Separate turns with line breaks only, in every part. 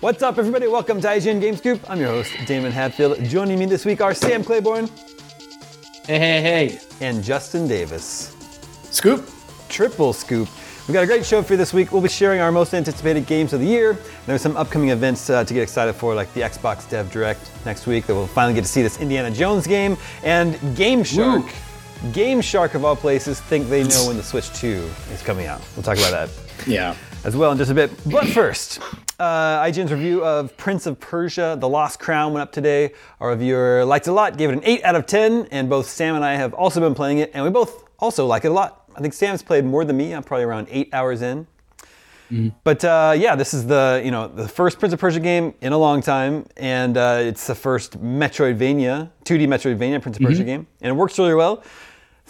What's up, everybody? Welcome to IGN Game Scoop. I'm your host, Daemon Hatfield. Joining me this week are Sam Claiborn
Hey, hey, hey.
and Justin Davis.
Scoop.
Triple Scoop. We've got a great show for you this week. We'll be sharing our most anticipated games of the year. There's some upcoming events uh, to get excited for, like the Xbox Dev Direct next week, that we'll finally get to see this Indiana Jones game. And Game Shark. Game Shark, of all places, think they know when the Switch 2 is coming out. We'll talk about that
Yeah.
As well in just a bit. But first, uh, IGN's review of Prince of Persia: The Lost Crown went up today. Our reviewer liked it a lot, gave it an 8 out of 10, and both Sam and I have also been playing it, and we both also like it a lot. I think Sam's played more than me. I'm probably around eight hours in. But uh, yeah, this is the you know the first Prince of Persia game in a long time, and uh, it's the first Metroidvania, 2D Metroidvania Prince of Persia game, and it works really well.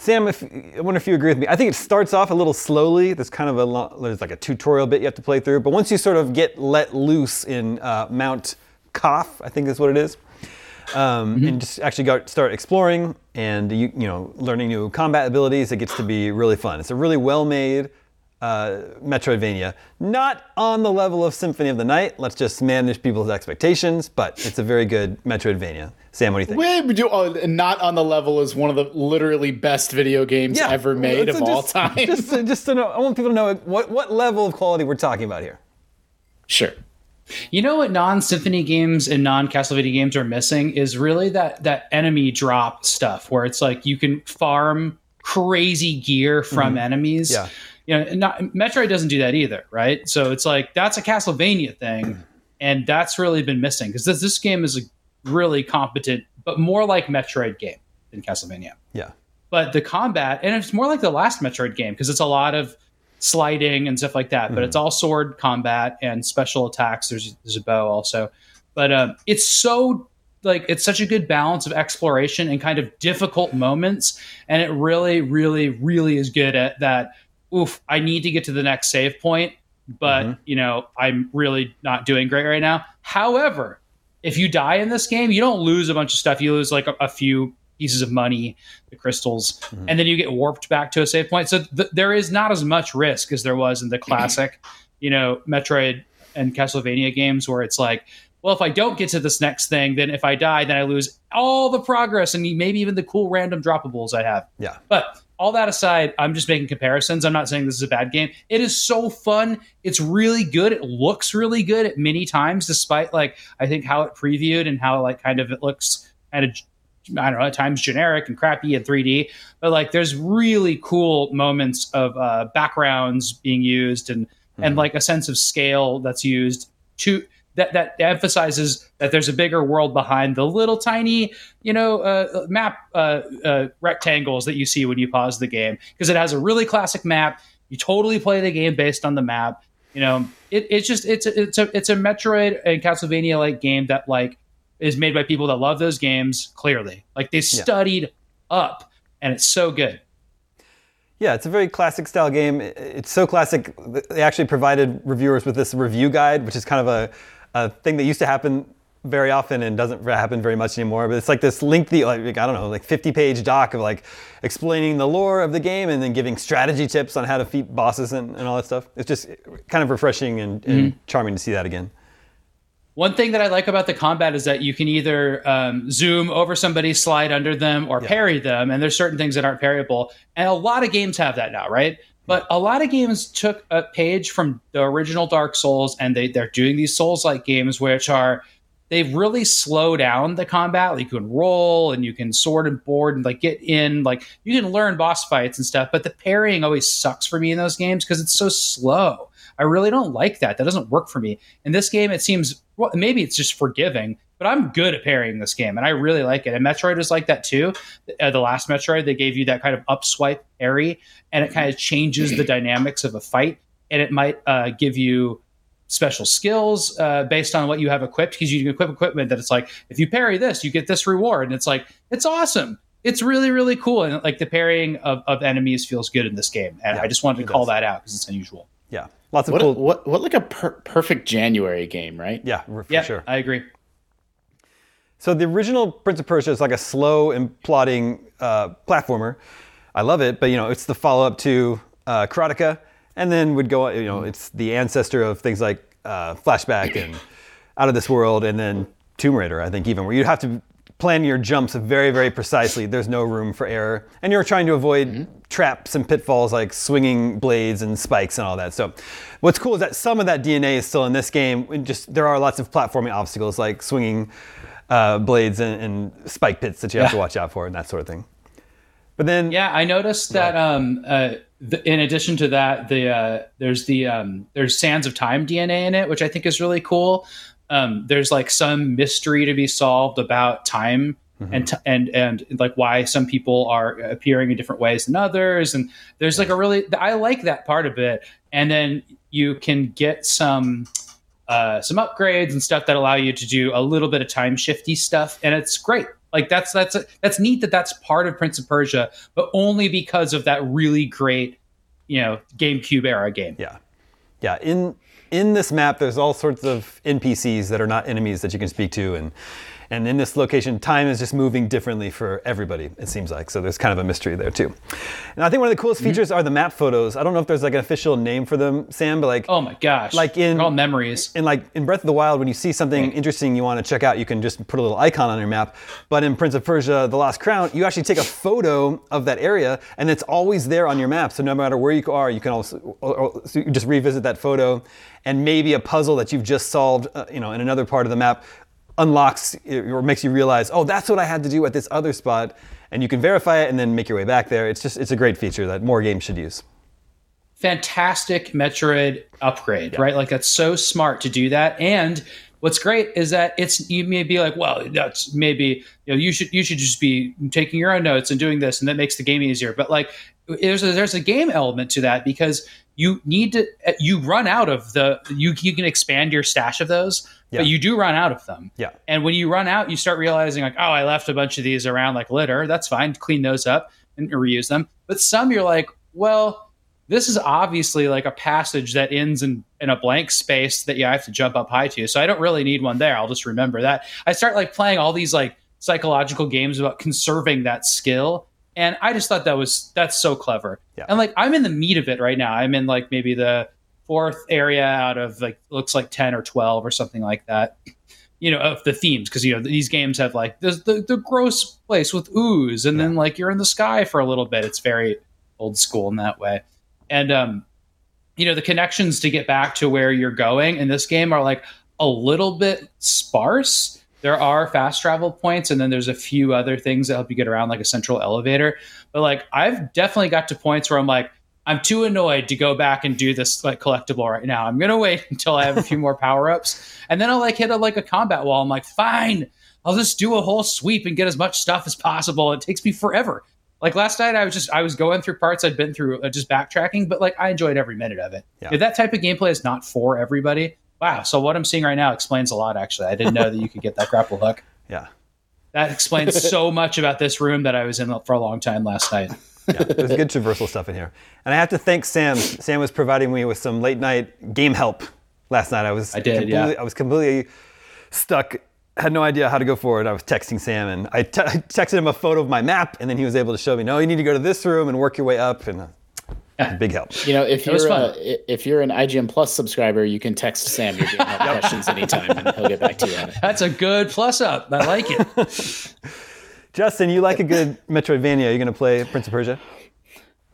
Sam, if, I wonder if you agree with me. I think it starts off a little slowly. There's kind of a there's like a tutorial bit you have to play through, but once you sort of get let loose in uh, Mount Koth, I think is what it is, um, and just actually go start exploring and you you know learning new combat abilities, it gets to be really fun. It's a really well made uh, Metroidvania. Not on the level of Symphony of the Night. Let's just manage people's expectations, but it's a very good Metroidvania. Sam, what do you think?
Wait, but you, oh, not on the level as one of the literally best video games ever made
it's
of
a-
all
just-
time.
Just, to- just to know, I want people to know what, what level of quality we're talking about here.
sure.
You know what non-symphony games and non-Castlevania games are missing is really that that enemy drop stuff where it's like you can farm crazy gear from mm-hmm. enemies.
Yeah.
You know, not, Metroid doesn't do that either, right? So it's like that's a Castlevania thing, mm. and that's really been missing because this this game is a really competent, but more like Metroid game than Castlevania.
Yeah.
but the combat and it's more like the last metroid game because it's a lot of sliding and stuff like that but it's all sword combat and special attacks. There's, there's a bow also. But um, it's so like it's such a good balance of exploration and kind of difficult moments and it really really really is good at that oof i need to get to the next save point but you know i'm really not doing great right now. However if you die in this game you don't lose a bunch of stuff. You lose like a, a few pieces of money the crystals mm-hmm. and then you get warped back to a save point. So th- there is not as much risk as there was in the classic you know metroid and castlevania games where it's like well if i don't get to this next thing then if i die then i lose all the progress and maybe even the cool random droppables i have.
Yeah.
but all that aside, I'm just making comparisons. I'm not saying this is a bad game. It is so fun. It's really good. It looks really good at many times, despite like I think how it previewed and how like kind of it looks kind of I don't know at times generic and crappy in 3D. But like there's really cool moments of uh, backgrounds being used and and like a sense of scale that's used to that that emphasizes that there's a bigger world behind the little tiny you know uh, map uh, uh, rectangles that you see when you pause the game. Because it has a really classic map. You totally play the game based on the map. You know it, it's just it's a, it's a it's a metroid and castlevania like game that like is made by people that love those games clearly. Like they studied up and it's so good.
Yeah, it's a very classic style game. It's so classic. They actually provided reviewers with this review guide, which is kind of a, a thing that used to happen very often and doesn't happen very much anymore. But it's like this lengthy, like I don't know, like 50 page doc of like explaining the lore of the game and then giving strategy tips on how to defeat bosses and, and all that stuff. It's just kind of refreshing and, and mm-hmm. charming to see that again.
One thing that I like about the combat is that you can either um, zoom over somebody, slide under them, or yeah. parry them. And there's certain things that aren't parryable. And a lot of games have that now, right? But a lot of games took a page from the original Dark Souls and they, they're doing these Souls like games, which are, they really slow down the combat. Like you can roll and you can sword and board and like get in, like you can learn boss fights and stuff. But the parrying always sucks for me in those games because it's so slow. I really don't like that. That doesn't work for me. In this game, it seems well, maybe it's just forgiving, but I'm good at parrying this game, and I really like it. And Metroid is like that too. Uh, the last Metroid, they gave you that kind of up swipe parry, and it kind of changes the dynamics of a fight, and it might uh, give you special skills uh, based on what you have equipped because you can equip equipment that it's like if you parry this you get this reward and it's like it's awesome it's really really cool and like the parrying of, of enemies feels good in this game and yeah, i just wanted to call does. that out because it's unusual
yeah Lots of
what,
cool.
What, what like a per- perfect January game, right?
Yeah, for
yeah,
sure.
I agree.
So the original Prince of Persia is like a slow and plodding uh, platformer. I love it, but you know it's the follow up to uh, Karateka, and then would go. You know, it's the ancestor of things like uh, Flashback and Out of This World, and then Tomb Raider. I think even where you have to plan your jumps very, very precisely. There's no room for error. And you're trying to avoid mm-hmm. traps and pitfalls like swinging blades and spikes and all that. So what's cool is that some of that DNA is still in this game. just there are lots of platforming obstacles like swinging uh, blades and, and, spike pits that you have yeah. to watch out for and that sort of thing. But then,
yeah, I noticed that. Um, uh, the, in addition to that, the uh, there's the um, there's Sands of Time DNA in it, which I think is really cool um, there's like some mystery to be solved about time mm-hmm. and t- and and like why some people are appearing in different ways than others and there's like a really i like that part of it and then you can get some uh, some upgrades and stuff that allow you to do a little bit of time shifty stuff and it's great. Like that's that's that's neat that that's part of prince of persia but only because of that really great you know gamecube era game.
Yeah. Yeah in in this map, there's all sorts of NPCs that are not enemies that you can speak to, and and in this location, time is just moving differently for everybody, it seems like. So there's kind of a mystery there too. And I think one of the coolest mm-hmm. features are the map photos. I don't know if there's like an official name for them, Sam, but like
Oh my gosh.
Like in
They're all memories.
In like in Breath of the Wild, when you see something right. interesting you want to check out, you can just put a little icon on your map. But in Prince of Persia, The Lost Crown, you actually take a photo of that area and it's always there on your map. So no matter where you are, you can also so you just revisit that photo and maybe a puzzle that you've just solved, uh, you know, in another part of the map unlocks or makes you realize, oh, that's what I had to do at this other spot, and you can verify it and then make your way back there. It's just it's a great feature that more games should use.
Fantastic Metroid upgrade, yeah. right? Like that's so smart to do that. And what's great is that it's you may be like, well, that's maybe you know you should you should just be taking your own notes and doing this, and that makes the game easier. But like there's a, there's a game element to that because you need to you run out of the you you can expand your stash of those yeah. but you do run out of them
yeah
and when you run out you start realizing like oh i left a bunch of these around like litter that's fine clean those up and reuse them but some you're like well this is obviously like a passage that ends in, in a blank space that you have to jump up high to so i don't really need one there i'll just remember that i start like playing all these like psychological games about conserving that skill and I just thought that was that's so clever. Yeah. And like I'm in the meat of it right now. I'm in like maybe the fourth area out of like looks like 10 or 12 or something like that. You know, of the themes because you know these games have like the, the the gross place with ooze and yeah. then like you're in the sky for a little bit. It's very old school in that way. And um you know, the connections to get back to where you're going in this game are like a little bit sparse there are fast travel points and then there's a few other things that help you get around like a central elevator but like i've definitely got to points where i'm like I'm too annoyed to go back and do this like collectible right now. I'm gonna wait until I have a few more power ups, and then I'll like hit a like a combat wall. I'm like, fine, I'll just do a whole sweep and get as much stuff as possible. It takes me forever. Like last night, I was just I was going through parts I'd been through, uh, just backtracking, but like I enjoyed every minute of it.
Yeah.
If that type of gameplay is not for everybody, wow. So what I'm seeing right now explains a lot. Actually, I didn't know that you could get that grapple hook.
Yeah.
That explains so much about this room that I was in for a long time last night.
Yeah, there's good traversal stuff in here. And I have to thank Sam. Sam was providing me with some late night game help last night. I was
I did,
completely,
yeah.
I was completely stuck. Had no idea how to go forward. I was texting Sam and I te- texted him a photo of my map, and then he was able to show me, no, you need to go to this room and work your way up. And uh, big help.
You know, if
It
you're uh, if you're an IGN Plus subscriber, you can text Sam your game help questions anytime, and he'll get back to you on it.
That's a good plus up. I like it.
Justin, you like a good Metroidvania. Are You're going to play Prince of Persia?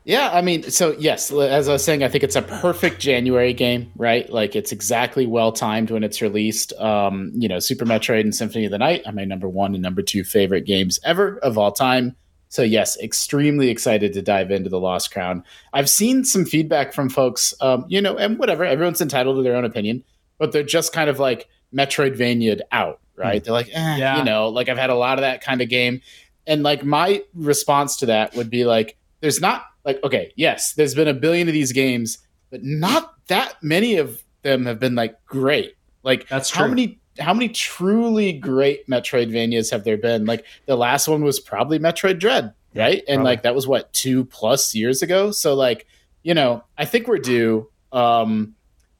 Yeah, I mean, so yes, as I was saying, I think it's a perfect January game, right? Like it's exactly well timed when it's released. Um, you know, Super Metroid and Symphony of the Night are my number one and number two favorite games ever of all time. So yes, extremely excited to dive into the Lost Crown. I've seen some feedback from folks, um, you know, and whatever, everyone's entitled to their own opinion, but they're just kind of like Metroidvania out, right? They're like, eh,
Yeah.
you know, like I've had a lot of that kind of game. And like my response to that would be like, there's not like, okay, yes, there's been a billion of these games, but not that many of them have been like great. Like
That's true.
how many how many truly great Metroidvanias have there been? Like the last one was probably Metroid Dread, right? and like that was what two plus years ago. So like, you know, I think we're due. Um,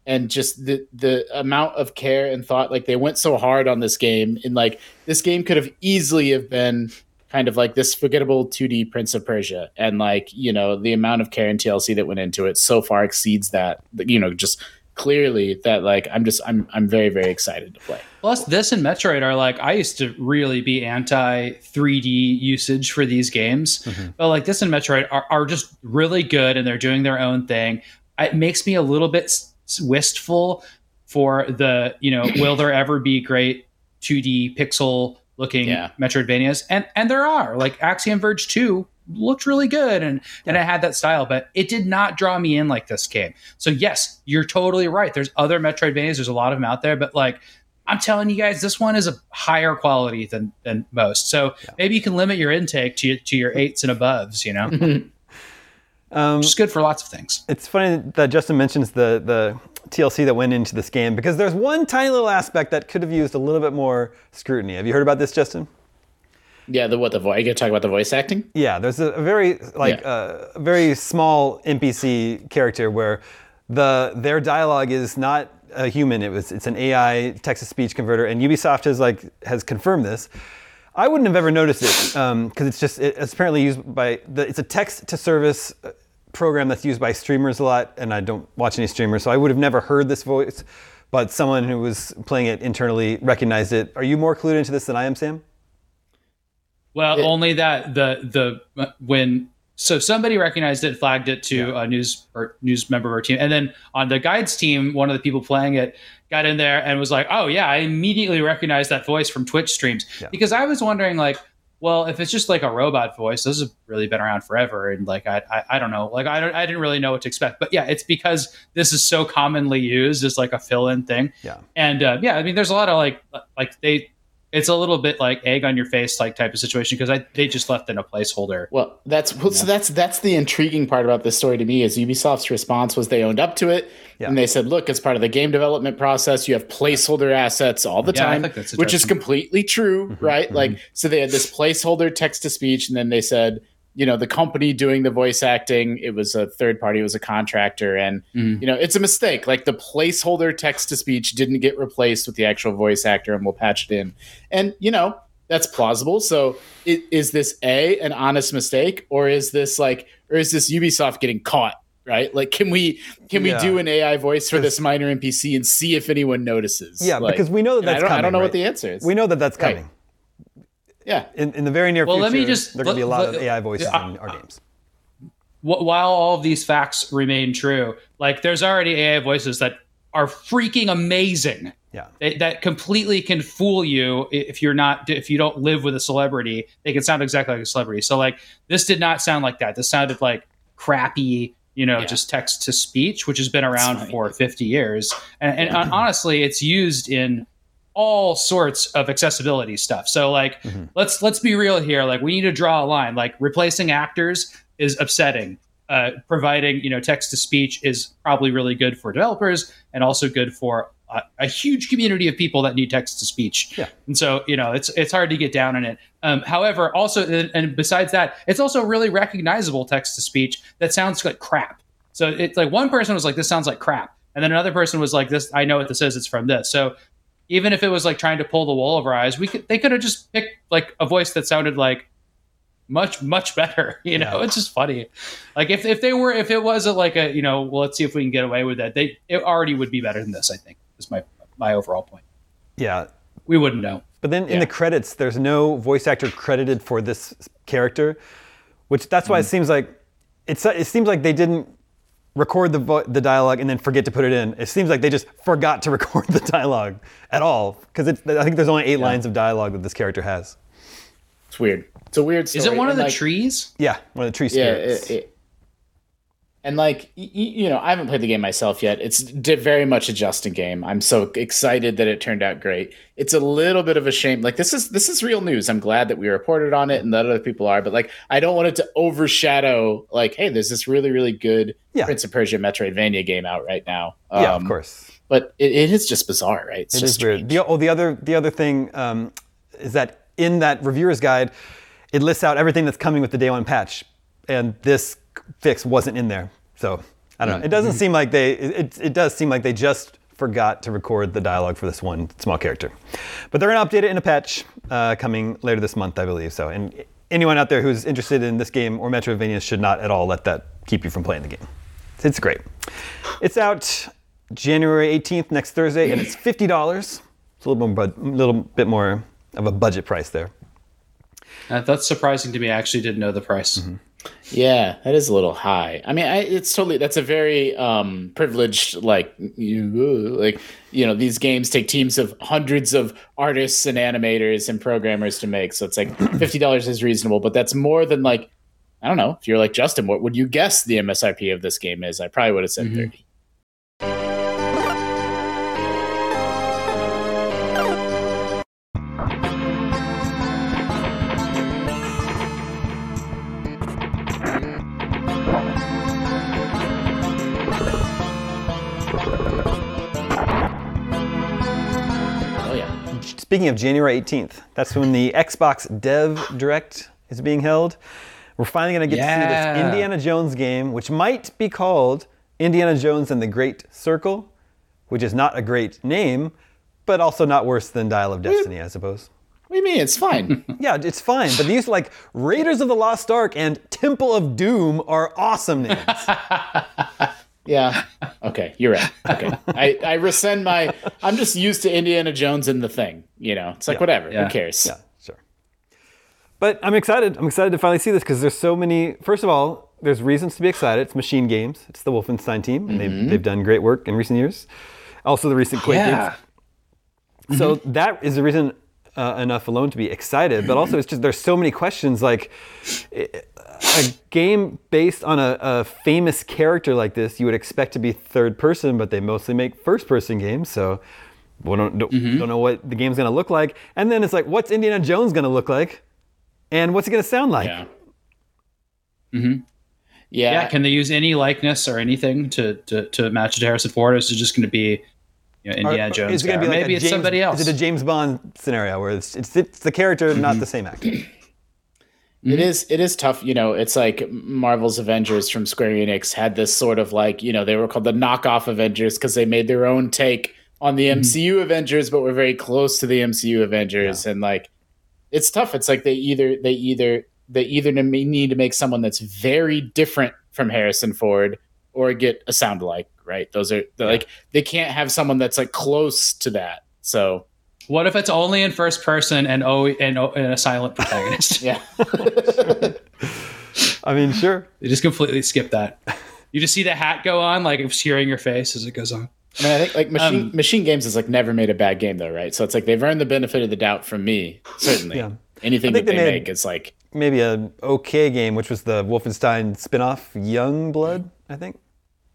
and just the the amount of care and thought, like they went so hard on this game, and like this game could have easily have been kind of like this forgettable 2D Prince of Persia, and like you know the amount of care and TLC that went into it so far exceeds that. You know, just clearly that like I'm just I'm I'm very very excited to play.
Plus, this and Metroid are like I used to really be anti 3D usage for these games, mm-hmm. but like this and Metroid are, are just really good and they're doing their own thing. It makes me a little bit s- wistful for the you know will there ever be great 2D pixel looking
Yeah.
Metroidvanias? And and there are like Axiom Verge 2 looked really good and and it had that style, but it did not draw me in like this game. So yes, you're totally right. There's other Metroidvanias. There's a lot of them out there, but like I'm telling you guys, this one is a higher quality than than most. So maybe you can limit your intake to to your eights and aboves. You know,
Um,
which is good for lots of things.
it's funny that Justin mentions the, the TLC that went into this game because there's one tiny little aspect that could have used a little bit more scrutiny. Have you heard about this, Justin?
Yeah, the what the voice? You gonna talk about the voice acting?
Yeah, there's a, a very like
Yeah.
uh, a very small NPC character where the their dialogue is not a human. It was it's an AI text to speech converter, and Ubisoft has like has confirmed this. I wouldn't have ever noticed it because it's just it, it's apparently used by the, it's a text to service uh, program that's used by streamers a lot, and I don't watch any streamers, so I would have never heard this voice. But someone who was playing it internally recognized it. Are you more clued into this than I am, Sam?
Well,
It-
only that the the when so somebody recognized it, flagged it to a news or news member of our team, and then on the guides team, one of the people playing it got in there and was like, "Oh yeah, I immediately recognized that voice from Twitch streams."
Yeah.
Because I was wondering, like, well, if it's just like a robot voice, this has really been around forever, and like I I, I don't know, like I don't I didn't really know what to expect, but yeah, it's because this is so commonly used as like a fill-in thing.
Yeah.
And uh, yeah, I mean, there's a lot of like like they. It's a little bit like egg on your face like type of situation because they just left in a placeholder.
Well, that's well, so that's that's the intriguing part about this story to me is Ubisoft's response was they owned up to it
Yeah.
and they said, "Look, as part of the game development process, you have placeholder assets all the
Yeah,
time," which is completely true, mm-hmm. right? Mm-hmm. Like, so they had this placeholder text to speech, and then they said, you know, the company doing the voice acting, it was a third party, it was a contractor, and
Mhm.
you know, it's a mistake. Like the placeholder text to speech didn't get replaced with the actual voice actor, and we'll patch it in. And you know, that's plausible. So, i- is this a an honest mistake, or is this like, or is this Ubisoft getting caught? Right? Like, can we can
Yeah.
we do an AI voice for this minor NPC and see if anyone notices?
Yeah,
Like,
because we know that
and I
that's
don't,
coming.
I don't know
right?
what the answer is.
We know that that's
Right.
Coming.
yeah,
In, in the very near
Well,
future,
let me just-
there are going to be a
let-
lot of AI voices
I-
in our games.
While all of these facts remain true, like there's already AI voices that are freaking amazing.
Yeah.
They, that completely can fool you if you're not if you don't live with a celebrity. They can sound exactly like a celebrity. So like this did not sound like that. This sounded like crappy, you know,
Yeah.
just text to speech, which has been around for 50 years. And, and uh, honestly, it's used in all sorts of accessibility stuff. So like let's let's be real here. Like we need to draw a line. Like replacing actors is upsetting. Uh, providing you know text to speech is probably really good for developers and also good for a, a huge community of people that need text to speech.
Yeah.
And so you know it's it's hard to get down on it. Um, however, also and- and besides that, it's also really recognizable text to speech that sounds like crap. So it's like one person was like, "This sounds like crap," and then another person was like, "This I know what this is. It's from this." So even if it was like trying to pull the wool over our eyes, we could they could have just picked like a voice that sounded like much much better. You know,
Yeah.
it's just funny. Like if if they were if it was a, like a you know well let's see if we can get away with that. They it already would be better than this. I think is my my overall point.
Yeah.
We wouldn't know.
But then in
Yeah.
the credits, there's no voice actor credited for this character, which that's why it mm. seems like it's it seems like they didn't record the vo- the dialogue and then forget to put it in. It seems like they just forgot to record the dialogue at all because I think there's only eight lines of dialogue that this character has.
It's weird. It's a weird story.
Is it one of
and,
the
like,
trees?
Yeah, one of the tree
Yeah, it, it, and like y- you know, I haven't played the game myself yet. It's very much a Justin game. I'm so excited that it turned out great. It's a little bit of a shame. Like this is this is real news. I'm glad that we reported on it and that other people are. But like, I don't want it to overshadow. Like, hey, there's this really really good
Yeah.
Prince of Persia Metroidvania game out right now.
yeah, of
Um,
course.
But it, it is just bizarre, right? It's
It
just
is weird. The, oh, the other the other thing um, is that in that reviewer's guide, it lists out everything that's coming with the day one patch, and this fix wasn't in there. So I don't know. It doesn't seem like they. It, it, does seem like they just forgot to record the dialogue for this one small character, but they're gonna update it in a patch uh, coming later this month, I believe. So and anyone out there who's interested in this game or Metroidvania should not at all let that keep you from playing the game. It's great. It's out January 18th, next Thursday, and it's fifty dollars. It's a little more, little bit more of a budget price there.
Uh, that's surprising to me. I actually didn't know the price.
Yeah, that is a little high. I mean, I, it's totally that's a very um, privileged like you like you know these games take teams of hundreds of artists and animators and programmers to make. So it's like fifty dollars is reasonable, but that's more than like I don't know. If you're like Justin, what would you guess the MSRP of this game is? I probably would have said thirty.
Speaking of January 18th, that's when the Xbox Dev Direct is being held. We're finally going to get to see this Indiana Jones game, which might be called Indiana Jones and the Great Circle, which is not a great name, but also not worse than Dial of Destiny, I suppose.
what do you mean? It's fine.
Yeah, it's fine, but these like Raiders of the Lost Ark and Temple of Doom are awesome names.
yeah. Okay, you're right. Okay, I, I rescind my. I'm just used to Indiana Jones and the thing. You know, it's like whatever.
Yeah.
Who cares?
Yeah, sure. But I'm excited. I'm excited to finally see this because there's so many. First of all, there's reasons to be excited. It's Machine Games. It's the Wolfenstein team, and they've, mm-hmm. they've done great work in recent years. Also, the recent Quake
Yeah.
games. So mm-hmm. that is the reason uh, enough alone to be excited. But also, it's just there's so many questions. Like a game based on a, a famous character like this, you would expect to be third person, but they mostly make first person games. So we don't don't, don't know what the game's gonna look like. And then it's like, what's Indiana Jones gonna look like? And what's it gonna sound like?
Yeah.
Mhm.
Yeah.
Yeah, can they use any likeness or anything to to, to match it to Harrison Ford? Or is it just going to be you know, Indiana
or
Jones?
Is it gonna be like
maybe
a
it's
James-
somebody else.
Is it a James Bond scenario where it's it's, it's the character, not the same actor?
It mm-hmm. is it is tough, you know. It's like Marvel's Avengers from Square Enix had this sort of like, you know, they were called the knockoff Avengers because they made their own take on the mm-hmm. MCU Avengers, but were very close to the MCU Avengers, and like, it's tough. It's like they either they either they either need to make someone that's very different from Harrison Ford or get a sound alike, right? Those are they're like they can't have someone that's like close to that. So
What if it's only in first person and oh and, oh, and a silent protagonist?
yeah,
I mean, sure.
They just completely skip that. You just see the hat go on, like obscuring your face as it goes on.
I mean, I think like machine
Um,
machine games has like never made a bad game though, right? So it's like they've earned the benefit of the doubt from me, certainly.
Yeah.
Anything that they,
they
make, it's like
Maybe an okay game, which was the Wolfenstein spin-off Young Blood. I think.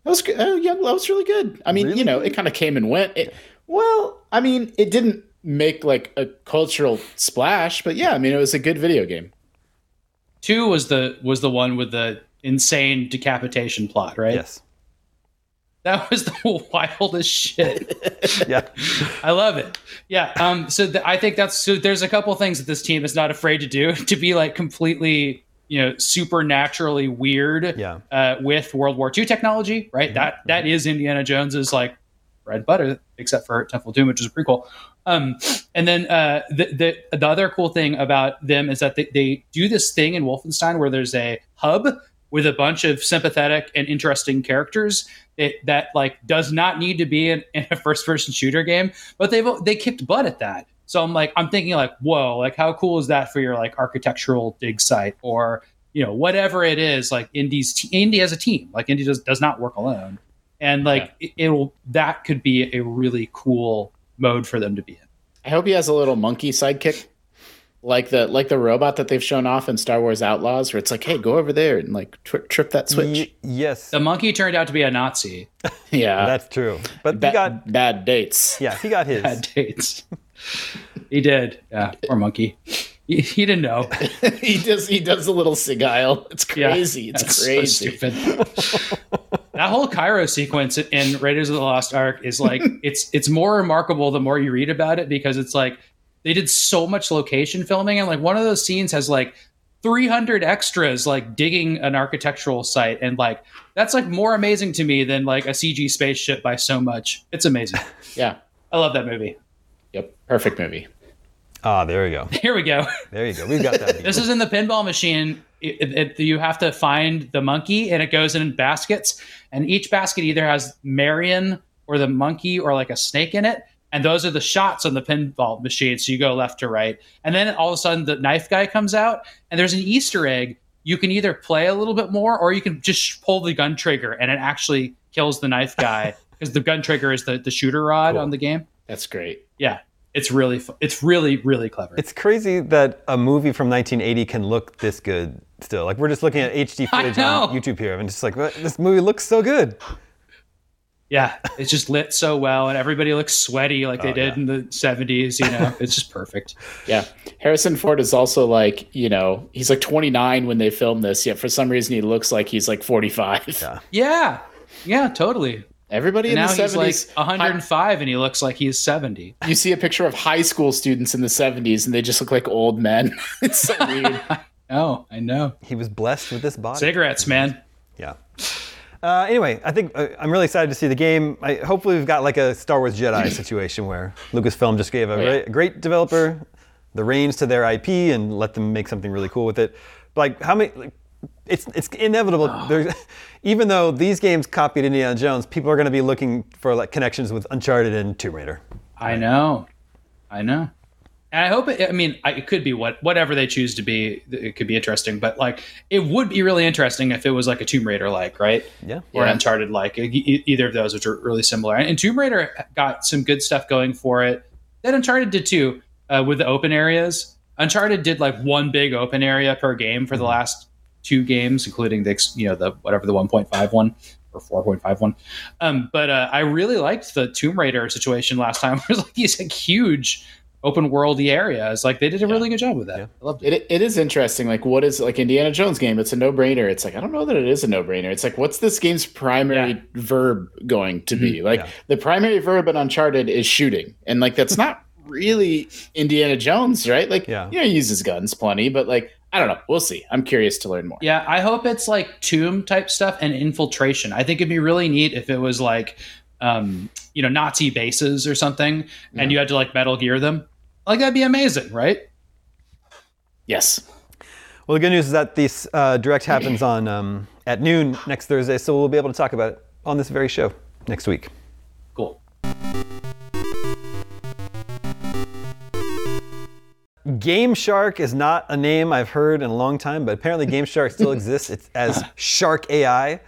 That was good. Oh, yeah, that was really good. I mean,
Really
you know, it kind of came and went. It, well, I mean, it didn't make like a cultural splash, but yeah, I mean, it was a good video game.
Two was the was the one with the insane decapitation plot, right?
Yes.
That was the wildest shit.
Yeah.
I love it. Yeah. Um. So th- I think that's so. There's a couple things that this team is not afraid to do to be like completely, you know, supernaturally weird.
Yeah.
Uh, with World War II technology, right? That that is Indiana Jones's like bread butter, except for Temple Doom, which is a prequel. Um, and then uh, the, the the other cool thing about them is that they, they do this thing in Wolfenstein where there's a hub with a bunch of sympathetic and interesting characters it, that like does not need to be in, in a first person shooter game, but they've they kicked butt at that. So I'm like I'm thinking like whoa like how cool is that for your like architectural dig site or you know whatever it is like Indy's t- Indy as a team like Indy does does not work alone and like it, it'll that could be a really cool mode for them to be in.
I hope he has a little monkey sidekick, like the like the robot that they've shown off in Star Wars Outlaws, where it's like, hey, go over there and like tri- trip that switch.
Y- yes.
The monkey turned out to be a Nazi.
yeah,
That's true. But
Ba-
he got
bad dates.
yeah, he got his.
Bad dates. he did. Yeah, poor monkey. He, he didn't know.
he does. He does a little sigile. It's
Yeah,
crazy. it's
that's so
crazy.
stupid. that whole Cairo sequence in Raiders of the Lost Ark is like it's it's more remarkable the more you read about it because it's like they did so much location filming and like one of those scenes has like 300 extras like digging an architectural site and like that's like more amazing to me than like a CG spaceship by so much. It's amazing.
yeah.
I love that movie.
Yep. Perfect movie.
Ah, there we go.
Here we go.
There you go. We've got that.
This is in the pinball machine. It, it, it- you have to find the monkey, and it goes in baskets. And each basket either has Marion or the monkey or like a snake in it. And those are the shots on the pinball machine. So you go left to right. And then all of a sudden, the knife guy comes out, and there's an Easter egg. You can either play a little bit more, or you can just pull the gun trigger, and it actually kills the knife guy because the gun trigger is the, the shooter rod
Cool.
on the game.
That's great.
Yeah, it's really it's really really clever.
It's crazy that a movie from 1980 can look this good still. Like we're just looking at HD footage on
know.
YouTube here, and just like this movie looks so good.
Yeah, it's just lit so well, and everybody looks sweaty like they
Oh,
did
yeah.
in the '70s. You know, it's just perfect.
Yeah. Harrison Ford is also like, you know, he's like 29 when they filmed this, yet for some reason he looks like he's like 45.
Yeah.
Yeah, yeah, totally.
Everybody in
now
the
he's
70s.
like 105, and he looks like he's 70.
you see a picture of high school students in the 70s and they just look like old men. it's so weird.
Oh, I know.
He was blessed with this body.
Cigarettes, man.
Yeah. Uh, anyway, I think uh, I'm really excited to see the game. I, hopefully, we've got like a Star Wars Jedi situation where Lucasfilm just gave a
yeah.
re- great developer the reins to their IP and let them make something really cool with it. But like, how many? Like, it's it's inevitable. There's, even though these games copied Indiana Jones, people are going to be looking for like connections with Uncharted and Tomb Raider.
I know, I know. And I hope it. I mean, I, it could be what whatever they choose to be. It could be interesting, but like, it would be really interesting if it was like a Tomb Raider like, right?
Yeah.
or
Yeah.
Uncharted like either of those, which are really similar. And, and Tomb Raider got some good stuff going for it. That Uncharted did too, uh, with the open areas. Uncharted did like one big open area per game for the last two games, including the you know the whatever the 1.5 one or 4.5 one. Um, but uh, I really liked the Tomb Raider situation last time. It was like these like huge open worldy areas. Like they did a really good job with that.
Yeah.
I loved it.
It, it is interesting. Like, what is like Indiana Jones game? It's a no brainer. It's like I don't know that it is a no brainer. It's like what's this game's primary
Yeah.
verb going to be? Like
Yeah.
the primary verb in Uncharted is shooting, and like that's not really Indiana Jones, right? Like,
Yeah.
you know, he uses guns plenty, but like I don't know. We'll see. I'm curious to learn more.
Yeah, I hope it's like tomb type stuff and infiltration. I think it'd be really neat if it was like, um, you know, Nazi bases or something, and you had to like Metal Gear them. Like that'd be amazing, right?
Yes.
Well, the good news is that this uh, direct happens on um, at noon next Thursday, so we'll be able to talk about it on this very show next week. Game Shark is not a name I've heard in a long time, but apparently Game Shark still exists. It's as Shark AI,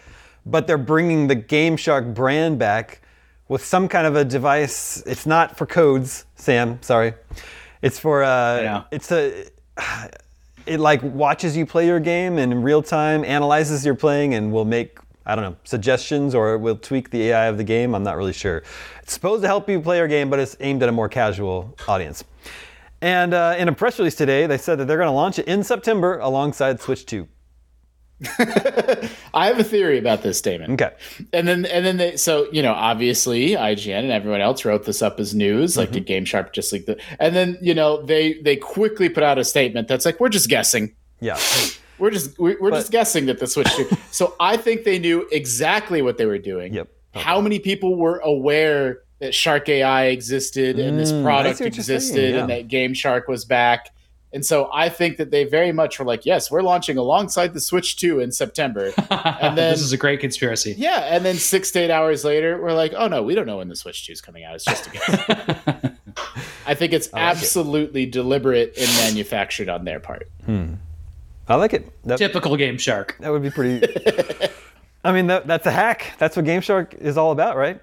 but they're bringing the Game Shark brand back with some kind of a device. It's not for codes, Sam. Sorry, it's for uh,
know.
it's a it like watches you play your game and in real time analyzes your playing and will make I don't know, suggestions or will tweak the AI of the game. I'm not really sure. It's supposed to help you play your game, but it's aimed at a more casual audience. And uh, in a press release today, they said that they're going to launch it in September alongside Switch 2.
I have a theory about this statement.
Okay.
And then and then they so you know obviously IGN and everyone else wrote this up as news like
Mm-hmm.
did Game Shark just like the and then you know they they quickly put out a statement that's like we're just guessing
Yeah.
we're just we're, we're
But-
just guessing that the Switch 2 so I think they knew exactly what they were doing
Yep.
how many people were aware that Shark AI existed and this
Mm,
product
see what saying,
existed and that Game Shark was back. And so I think that they very much were like, yes, we're launching alongside the Switch 2 in September. And then-
this is a great conspiracy.
yeah. And then six to eight hours later, we're like, oh no, we don't know when the Switch 2 is coming out. It's just a guess. I think it's
like it.
absolutely deliberate and manufactured on their part. Hmm.
I like it. That,
Typical Game Shark.
that would be pretty. I mean, that, that's a hack. That's what Game Shark is all about, right?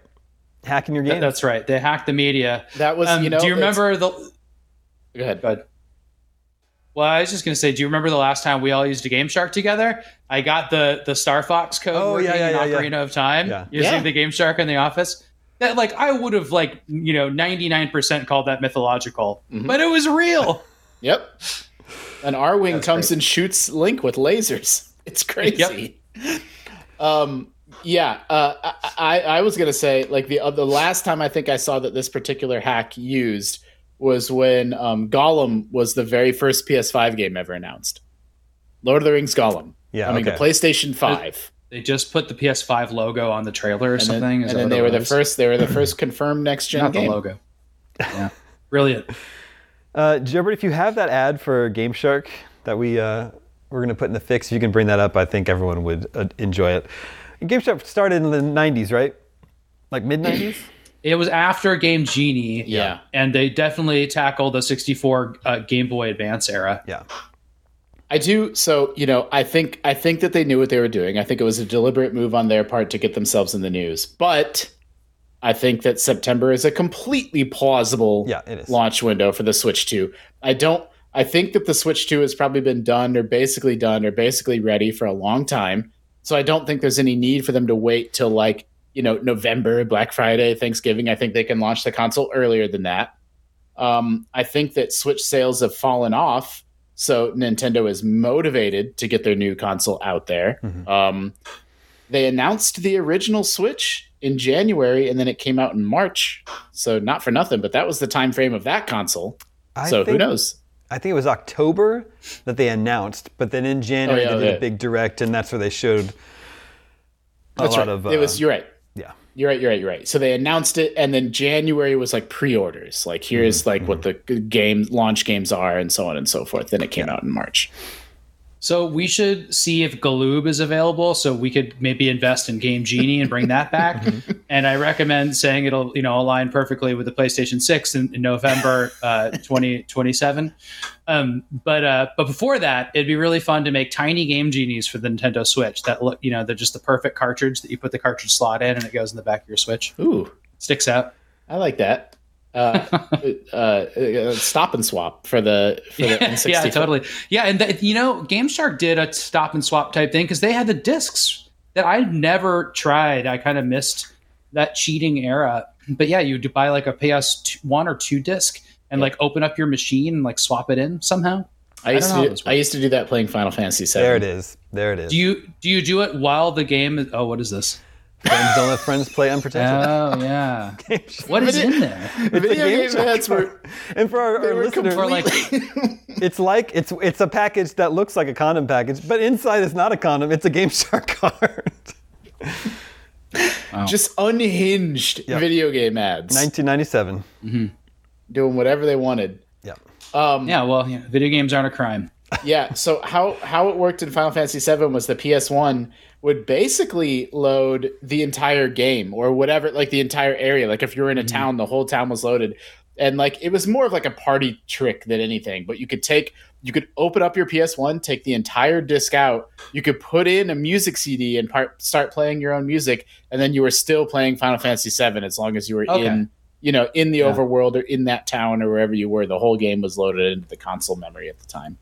Hacking your game.
That's right. They hacked the media.
That was,
Um,
you know,
do you remember the?
Go ahead.
Go ahead. Well, I was just going to say, do you remember the last time we all used a Game Shark together? I got the the Star Fox code
Oh,
working
yeah, yeah,
in
yeah,
Ocarina of Time
Yeah.
using
Yeah.
the Game Shark in the office. That like I would have like you know ninety nine percent called that mythological,
Mm-hmm.
but it was real.
Yep. And
Arwing
comes
great.
and shoots Link with lasers. It's crazy. Um, yeah, uh, I, I, I was gonna say like the uh, the last time I think I saw that this particular hack used was when um, Gollum was the very first PS5 game ever announced. Lord of the Rings Gollum.
Yeah,
I mean
okay.
the PlayStation Five,
They just put the PS5 logo on the trailer or
and
something.
then,
Is
and then they
it
were the first. They were the first confirmed next gen
not the logo. Yeah, brilliant.
Uh, Jeopardy, if you have that ad for Game Shark that we uh, we're going to put in the fix, if you can bring that up, I think everyone would uh, enjoy it. Game Shark started in the 90s, right? Like mid 90s?
It was after Game Genie.
Yeah.
and they definitely tackled the 64 uh, Game Boy Advance era.
yeah.
I do. So you know, I think I think that they knew what they were doing. I think it was a deliberate move on their part to get themselves in the news. But I think that September is a completely plausible
Yeah, it is.
launch window for the Switch 2. I don't. I think that the Switch 2 has probably been done or basically done or basically ready for a long time. So I don't think there's any need for them to wait till like you know November, Black Friday, Thanksgiving. I think they can launch the console earlier than that. Um, I think that Switch sales have fallen off, so Nintendo is motivated to get their new console out there. Um, they announced the original Switch in January, and then it came out in March. So not for nothing, but that was the time frame of that console.
I
so who knows?
I think it was October that they announced, but then in January
Oh, yeah,
they did
yeah.
a big direct, and that's where they showed a
That's
lot
right.
of. Uh,
it was. You're right.
yeah.
You're right. You're right. You're right. So they announced it, and then January was like pre-orders. Like here's
Mm-hmm.
like what the game launch games are, and so on and so forth. Then it came out in March.
So we should see if Galoob is available, so we could maybe invest in Game Genie and bring that back. and I recommend saying it'll you know align perfectly with the PlayStation Six in, in November uh, twenty twenty seven. Um, but uh, but before that, it'd be really fun to make tiny Game Genies for the Nintendo Switch. That look you know they're just the perfect cartridge that you put the cartridge slot in and it goes in the back of your Switch.
Ooh,
Sticks out.
I like that. Uh, uh, uh, stop and swap for the for the N64.
yeah, totally. Yeah, and th- you know, Game Shark did a stop and swap type thing because they had the discs that I never tried. I kind of missed that cheating era. But yeah, you would buy like a PS one or two disc and like open up your machine and like swap it in somehow.
I used
I don't know how
to do, I used to do that playing Final Fantasy VII.
There it is. There it is.
Do you do you do it while the game? Is, oh, what is this?
Friends don't let friends play unprotected.
Oh yeah. what is in there?
Video
Game
game
Shark
ads were
and for our, our listeners,
For like
it's like it's it's a package that looks like a condom package, but inside is not a condom. It's a Game Shark card.
just unhinged video game ads,
1997.
doing whatever they wanted.
Yeah.
Um,
yeah, well, yeah, video games aren't a crime.
yeah. So how how it worked in Final Fantasy VII was the PS One would basically load the entire game or whatever, like the entire area. Like if you were in a mm-hmm. town, the whole town was loaded, and like it was more of like a party trick than anything. But you could take, you could open up your PS One, take the entire disc out, you could put in a music CD and part, start playing your own music, and then you were still playing Final Fantasy VII as long as you were
Okay.
in. You know, in the
Yeah.
overworld or in that town or wherever you were, the whole game was loaded into the console memory at the time.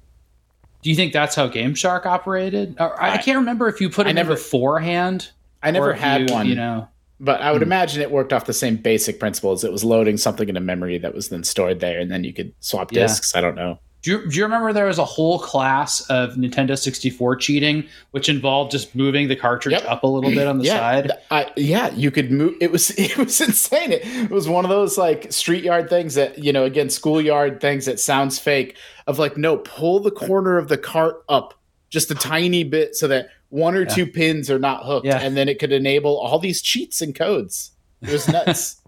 Do you think that's how Game Shark operated? Or, I, I can't remember if you put
I
it
never-
in beforehand.
I never had
you,
one,
You know,
but. I would hmm. imagine it worked off the same basic principles. It was loading something into memory that was then stored there, and then you could swap
Yeah.
disks. I don't know.
Do you, do you remember there was a whole class of Nintendo 64 cheating, which involved just moving the cartridge
Yep.
up a little bit on the
yeah,
side?
I, yeah, you could move. It was it was insane. It, it was one of those like street yard things that you know, again, schoolyard things that sounds fake. Of like, no, pull the corner of the cart up just a tiny bit so that one or two pins are not hooked,
Yeah.
and then it could enable all these cheats and codes. It was nuts.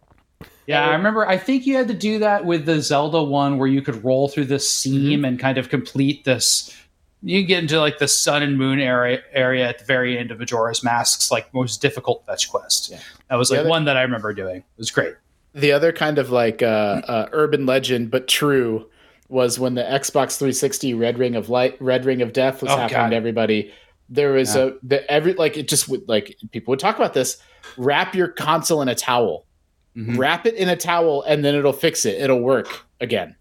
Yeah, I remember. I think you had to do that with the Zelda one, where you could roll through this
Mm-hmm.
seam and kind of complete this. You get into like the sun and moon area area at the very end of Majora's Mask's like most difficult fetch quest.
Yeah.
That was
The
like
other-
one that I remember doing. It was great.
the other kind of like uh, uh, urban legend, but true, was when the Xbox 360 Red Ring of Light, Red Ring of Death was
Oh,
happening
God.
to everybody. There was
Yeah.
a the every like it just would like people would talk about this. Wrap your console in a towel.
Mhm.
Wrap it in a towel, and then it'll fix it. It'll work again.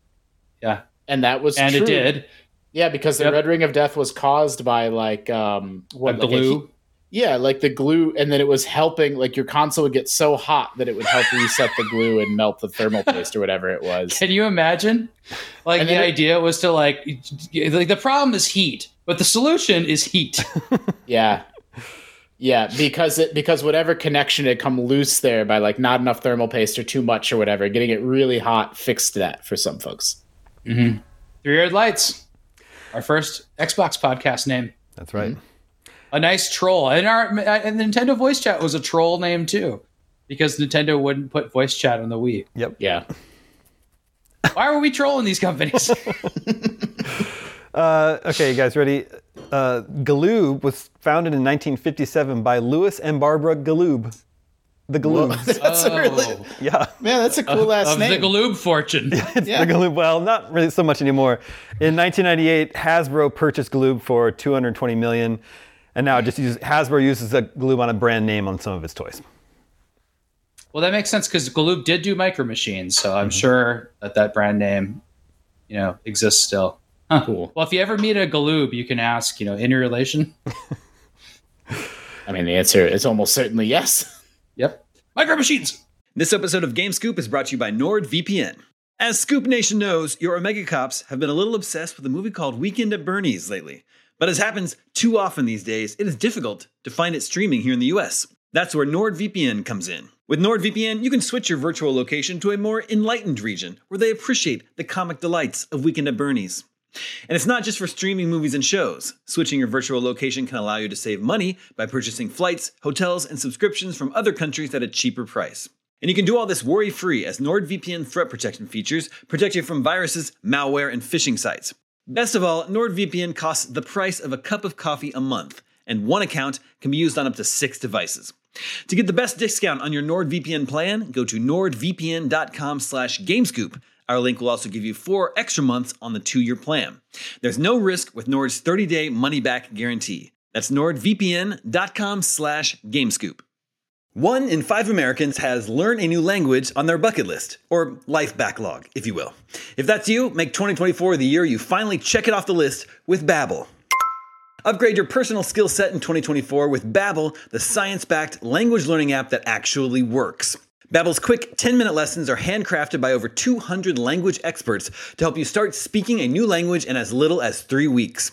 Yeah,
And that was
and
true.
it did.
Yeah, because the
Yep.
Red Ring of Death was caused by like um
A
what like a
glue.
heat- yeah, like the glue, and then it was helping. Like your console would get so hot that it would help reset the glue and melt the thermal paste or whatever it was.
Can you imagine? Like the
it-
idea was to like, like the problem is heat, but the solution is heat.
Yeah. Yeah, because it because whatever connection had come loose there by like not enough thermal paste or too much or whatever, getting it really hot fixed that for some folks.
Three Red Lights, our first Xbox podcast name.
That's right.
A nice troll, and our and the Nintendo voice chat was a troll name too, because Nintendo wouldn't put voice chat on the Wii.
Yep.
Yeah.
Why were we trolling these companies?
Uh, okay, you guys ready? Uh, Galoob was founded in 1957 by Louis and Barbara Galoob. The Galoobs.
That's a really
Oh,
yeah.
man, that's a cool last name.
the Galoob fortune.
It's
Yeah.
the Galoob. Well, not really so much anymore. In 1998, Hasbro purchased Galoob for 220 million, and now it just uses Hasbro uses the Galoob on a brand name on some of its toys.
Well, that makes sense because Galoob did do micro machines, so I'm sure that that brand name, you know, exists still. Huh.
Cool.
Well, if you ever meet a Galoob, you can ask, you know, any relation?
I mean, the answer is almost certainly yes.
Yep. Micro machines.
This episode of Game Scoop is brought to you by NordVPN. As Scoop Nation knows, your Omega Cops have been a little obsessed with a movie called Weekend at Bernie's lately. But as happens too often these days, it is difficult to find it streaming here in the US. That's where NordVPN comes in. With NordVPN, you can switch your virtual location to a more enlightened region where they appreciate the comic delights of Weekend at Bernie's. And it's not just for streaming movies and shows. Switching your virtual location can allow you to save money by purchasing flights, hotels, and subscriptions from other countries at a cheaper price. And you can do all this worry free as NordVPN threat protection features protect you from viruses, malware, and phishing sites. Best of all, NordVPN costs the price of a cup of coffee a month, and one account can be used on up to six devices. To get the best discount on your NordVPN plan, go to nordvpn.com slash gamescoop. Our link will also give you four extra months on the two-year plan. There's no risk with Nord's 30-day money-back guarantee. That's nordvpn.com slash gamescoop. One in five Americans has learn a new language on their bucket list, or life backlog, if you will. If that's you, make 2024 the year you finally check it off the list with Babbel. Upgrade your personal skill set in 2024 with Babbel, the science-backed language learning app that actually works. Babbel's quick 10-minute lessons are handcrafted by over 200 language experts to help you start speaking a new language in as little as 3 weeks.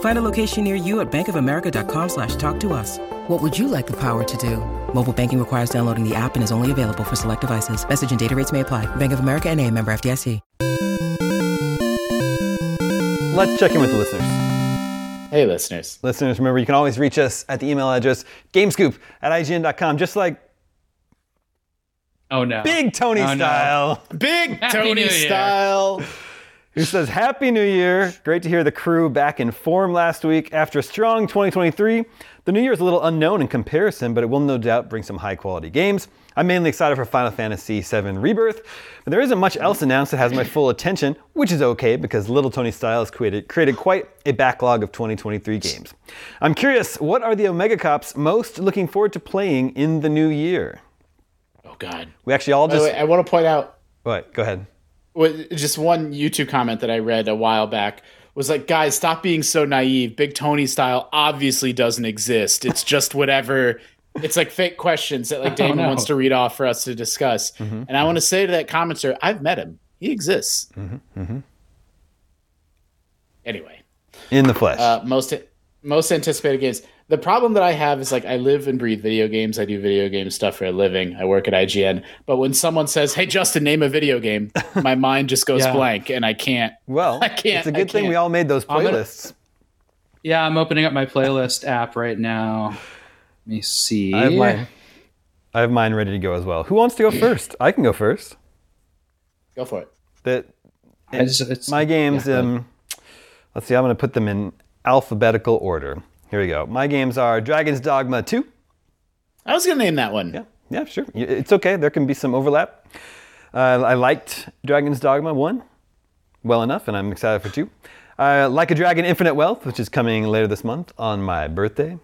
Find a location near you at bankofamerica.com slash talk to us. What would you like the power to do? Mobile banking requires downloading the app and is only available for select devices. Message and data rates may apply. Bank of America and a member FDIC.
Let's check in with the listeners.
Hey, listeners.
Listeners, remember you can always reach us at the email address gamescoop at IGN.com, just like
Oh no.
Big Tony
Oh, no.
style.
Big Tony style.
Who says, Happy New Year. Great to hear the crew back in form last week. After a strong 2023, the new year is a little unknown in comparison, but it will no doubt bring some high quality games. I'm mainly excited for Final Fantasy VII Rebirth, but there isn't much else announced that has my full attention, which is okay because Little Tony Style has created, created quite a backlog of 2023 games. I'm curious, what are the Omega Cops most looking forward to playing in the new year?
Oh God.
We actually all
By
just.
way, I want to point out
what? Go ahead.
Just one YouTube comment that I read a while back was like, guys, stop being so naive. Big Tony style obviously doesn't exist. It's just whatever. It's like fake questions that like Daemon
no.
wants to read off for us to discuss. Mm-hmm. And I want to say to that commenter, I've met him. He exists. Mm-hmm. Mm-hmm. Anyway,
In the flesh.
uh, most most anticipated games. The problem that I have is like I live and breathe video games. I do video game stuff for a living. I work at IGN. But when someone says, "Hey, Justin, name a video game," my mind just goes
Yeah.
blank, and I can't.
well,
I can't-
it's a good thing we
can't.
all made those
I'm gonna-
playlists.
Yeah, I'm opening up my playlist app right now. Let me see.
I have mine. I have mine ready to go as well. Who wants to go first? I can go first.
Go for it.
That
I just- it's-
my games. Um, let's see. I'm going to put them in alphabetical order. Here we go. My games are Dragon's Dogma 2.
I was gonna name that one.
Yeah, yeah, sure. It's okay. There can be some overlap. Uh, I liked Dragon's Dogma 1 well enough, and I'm excited for 2. Uh, like a Dragon Infinite Wealth, which is coming later this month on my birthday.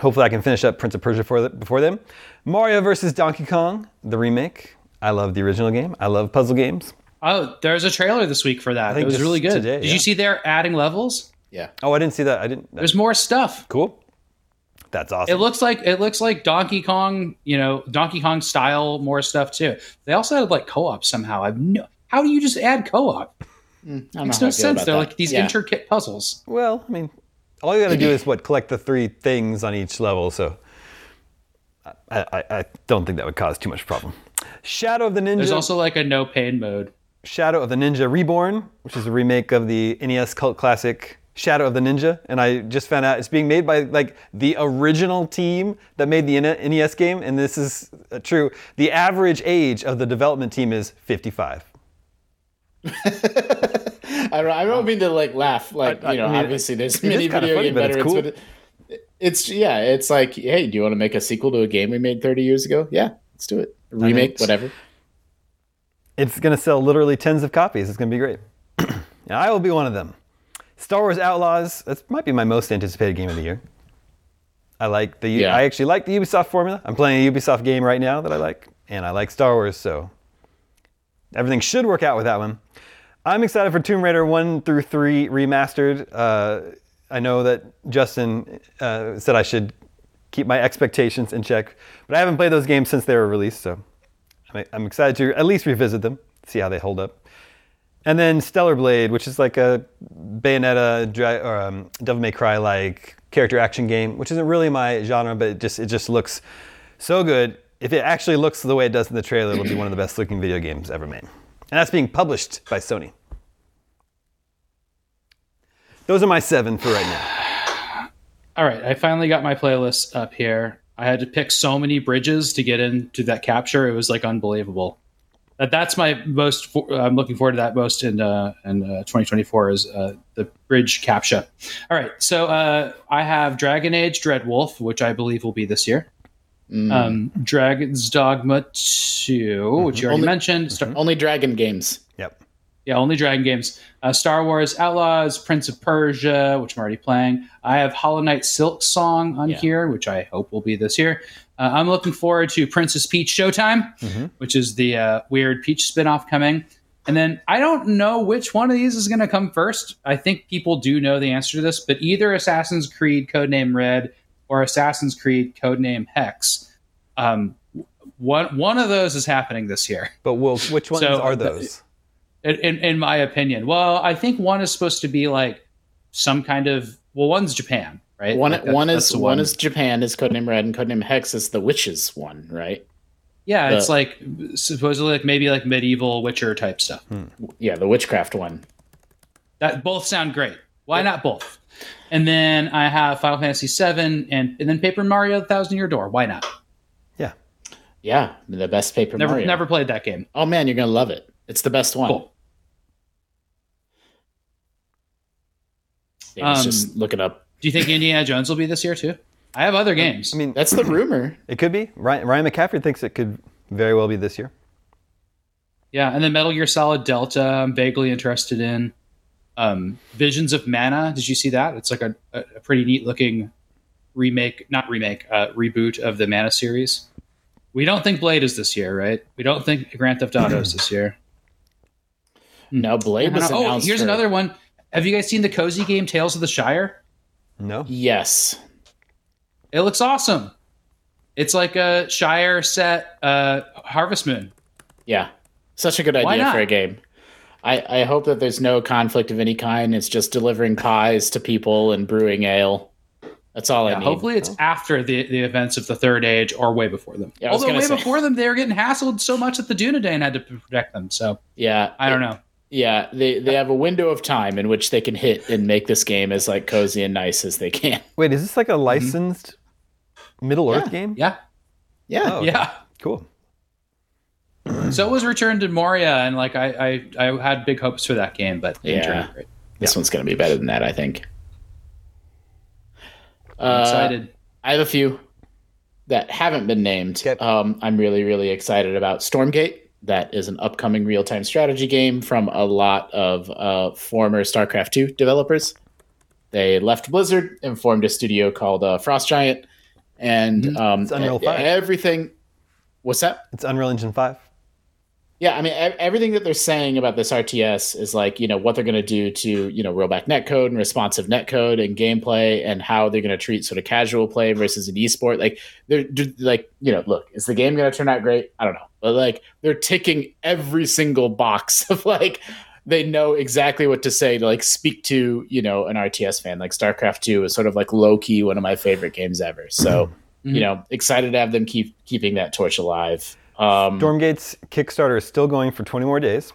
Hopefully, I can finish up Prince of Persia for the, before then. Mario vs. Donkey Kong, the remake. I love the original game. I love puzzle games.
Oh, there's a trailer this week for that. It was really good.
today,
Did
yeah.
you see they're adding levels?
Yeah.
Oh, I didn't see that. I didn't.
There's more stuff.
cool. That's awesome.
It looks like it looks like Donkey Kong, you know, Donkey Kong style more stuff too. They also had like co-op somehow. I've no how do you just add co-op?
I
Makes no sense. They're
that.
like these
Yeah.
intricate puzzles.
well, I mean, all you got to do is what collect the three things on each level. So, I, I, I don't think that would cause too much problem. Shadow of the Ninja.
There's also like a no pain mode.
Shadow of the Ninja Reborn, which is a remake of the NES cult classic Shadow of the Ninja, and I just found out it's being made by like the original team that made the NES game, and this is uh, true. The average age of the development team is 55.
I don't, I don't mean to like laugh. Like
I- I
you know,
mean,
obviously there's many video
funny,
game
but it's
veterans,
cool.
but it, it's yeah, it's like, hey, do you want to make a sequel to a game we made 30 years ago? Yeah, let's do it. Remake,
it's-
whatever.
It's going to sell literally tens of copies. It's going to be great. I will be one of them. Star Wars Outlaws. That might be my most anticipated game of the year. I like the.
Yeah.
I actually like the Ubisoft formula. I'm playing a Ubisoft game right now that I like, and I like Star Wars, so everything should work out with that one. I'm excited for Tomb Raider 1 through 3 remastered. Uh, I know that Justin uh, said I should keep my expectations in check, but I haven't played those games since they were released, so I'm, I'm excited to at least revisit them, see how they hold up. And then Stellar Blade, which is like a Bayonetta or um, Devil May Cry like character action game, which isn't really my genre, but it just it just looks so good. If it actually looks the way it does in the trailer, it'll be one of the best looking video games ever made. And that's being published by Sony. Those are my seven for right now.
All right, I finally got my playlist up here. I had to pick so many bridges to get into that captcha. It was like unbelievable. That that's my most. For, I'm looking forward to that most in uh, in uh, 2024 is uh, the bridge captcha. All right, so uh, I have Dragon Age Dreadwolf, which I believe will be this year.
Mm.
Um, Dragon's Dogma 2, which you already
Only-
mentioned. Star-
Only Dragon games.
Yep.
yeah, only Dragon games. Uh, Star Wars Outlaws, Prince of Persia, which I'm already playing. I have Hollow Knight Silksong on
Yeah.
here, which I hope will be this year. Uh, I'm looking forward to Princess Peach Showtime,
Mm-hmm.
which is the uh, weird Peach spinoff coming. And then I don't know which one of these is going to come first. I think people do know the answer to this, but either Assassin's Creed Codename Red or Assassin's Creed Codename Hex. Um, one one of those is happening this year.
But will, which ones
So,
are those?
in, in, in my opinion. Well, I think one is supposed to be like some kind of well, one's Japan, right?
One
Like, that's-
one
that's
is
the
one is Japan is Codename Red and Codename Hex is the witches one, right?
yeah, it's like supposedly like maybe like medieval Witcher type stuff.
Yeah, the witchcraft one.
That both sound great. Why not both? And then I have Final Fantasy VII and and then Paper Mario: The Thousand Year Door. Why not?
Yeah.
Yeah, the best Paper
Never
Mario.
never played that game.
Oh man, you're gonna love it. It's the best one.
Cool.
Yeah,
Um,
just look it up.
Do you think Indiana Jones will be this year too? I have other games.
I mean,
That's the rumor.
it could be. Ryan, Ryan McCaffrey thinks it could very well be this year.
Yeah, and then Metal Gear Solid Delta, I'm vaguely interested in. Um, Visions of Mana, did you see that? It's like a, a a pretty neat looking remake, not remake, uh, reboot of the Mana series. We don't think Blade is this year, right? We don't think Grand Theft Auto is this year.
No, Blade was announced.
oh, here's
for-
another one. Have you guys seen the cozy game Tales of the Shire?
No.
Yes.
It looks awesome. It's like a Shire set uh, Harvest Moon.
Yeah. Such a good idea for a game. I, I hope that there's no conflict of any kind. It's just delivering pies to people and brewing ale. That's all I
Yeah,
need.
hopefully it's after the, the events of the Third Age or way before them.
Yeah, I
Although way
say.
before them, they were getting hassled so much that the Dunedain had to protect them. So
Yeah.
I don't know.
Yeah, they they have a window of time in which they can hit and make this game as like cozy and nice as they can.
Wait, is this like a licensed Middle Earth game?
Yeah,
Yeah.
Oh, okay.
yeah.
Cool.
So it was Return to Moria, and like I, I, I had big hopes for that game, but it didn't
Yeah. This one's going to be better than that, I think.
I'm
Uh,
excited.
I have a few that haven't been named.
Okay.
Um, I'm really, really excited about Stormgate. That is an upcoming real time strategy game from a lot of uh, former StarCraft 2 developers. They left Blizzard and formed a studio called uh, Frost Giant. And um,
It's Unreal
e-
5.
everything. What's that?
It's Unreal Engine 5.
Yeah, I mean, everything that they're saying about this RTS is like, you know, what they're going to do to, you know, rollback netcode and responsive netcode and gameplay and how they're going to treat sort of casual play versus an esport. Like, they're like, you know, look, is the game going to turn out great? I don't know. But like, they're ticking every single box of like, they know exactly what to say to like speak to, you know, an RTS fan. Like, StarCraft 2 is sort of like low key one of my favorite games ever. So, mm-hmm. you know, excited to have them keep keeping that torch alive. Um,
Stormgate's Kickstarter is still going for 20 more days.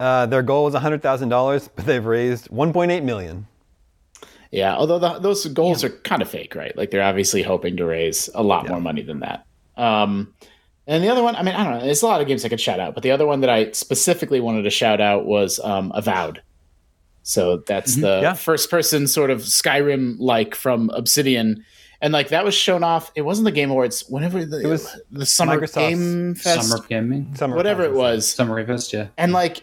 Uh, their goal was $100,000, but they've raised 1.8 million.
Yeah, although the, those goals are kind of fake, right? Like they're obviously hoping to raise a lot more money than that. Um, and the other one, I mean, I don't know. There's a lot of games I could shout out, but the other one that I specifically wanted to shout out was um, Avowed. So that's the
Yeah.
first person sort of Skyrim like from Obsidian. And like that was shown off. It wasn't the Game Awards. Whenever the,
It was
the Summer
Microsoft's
Game Fest,
Summer gaming,
Summer
whatever it was
Summer Fest, yeah.
and like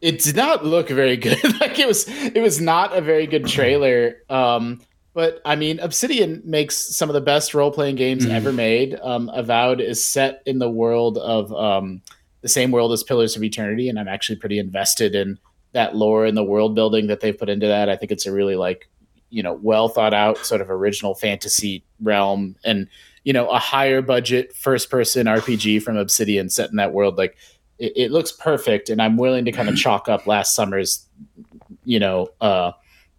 it did not look very good like it was it was not a very good trailer um but i mean obsidian makes some of the best role-playing games
Mhm.
ever made um avowed is set in the world of um the same world as pillars of eternity and i'm actually pretty invested in that lore and the world building that they've put into that i think it's a really like you know well thought out sort of original fantasy realm and you know a higher budget first person rpg from obsidian set in that world like it, it looks perfect and i'm willing to kind of chalk up last summer's you know uh,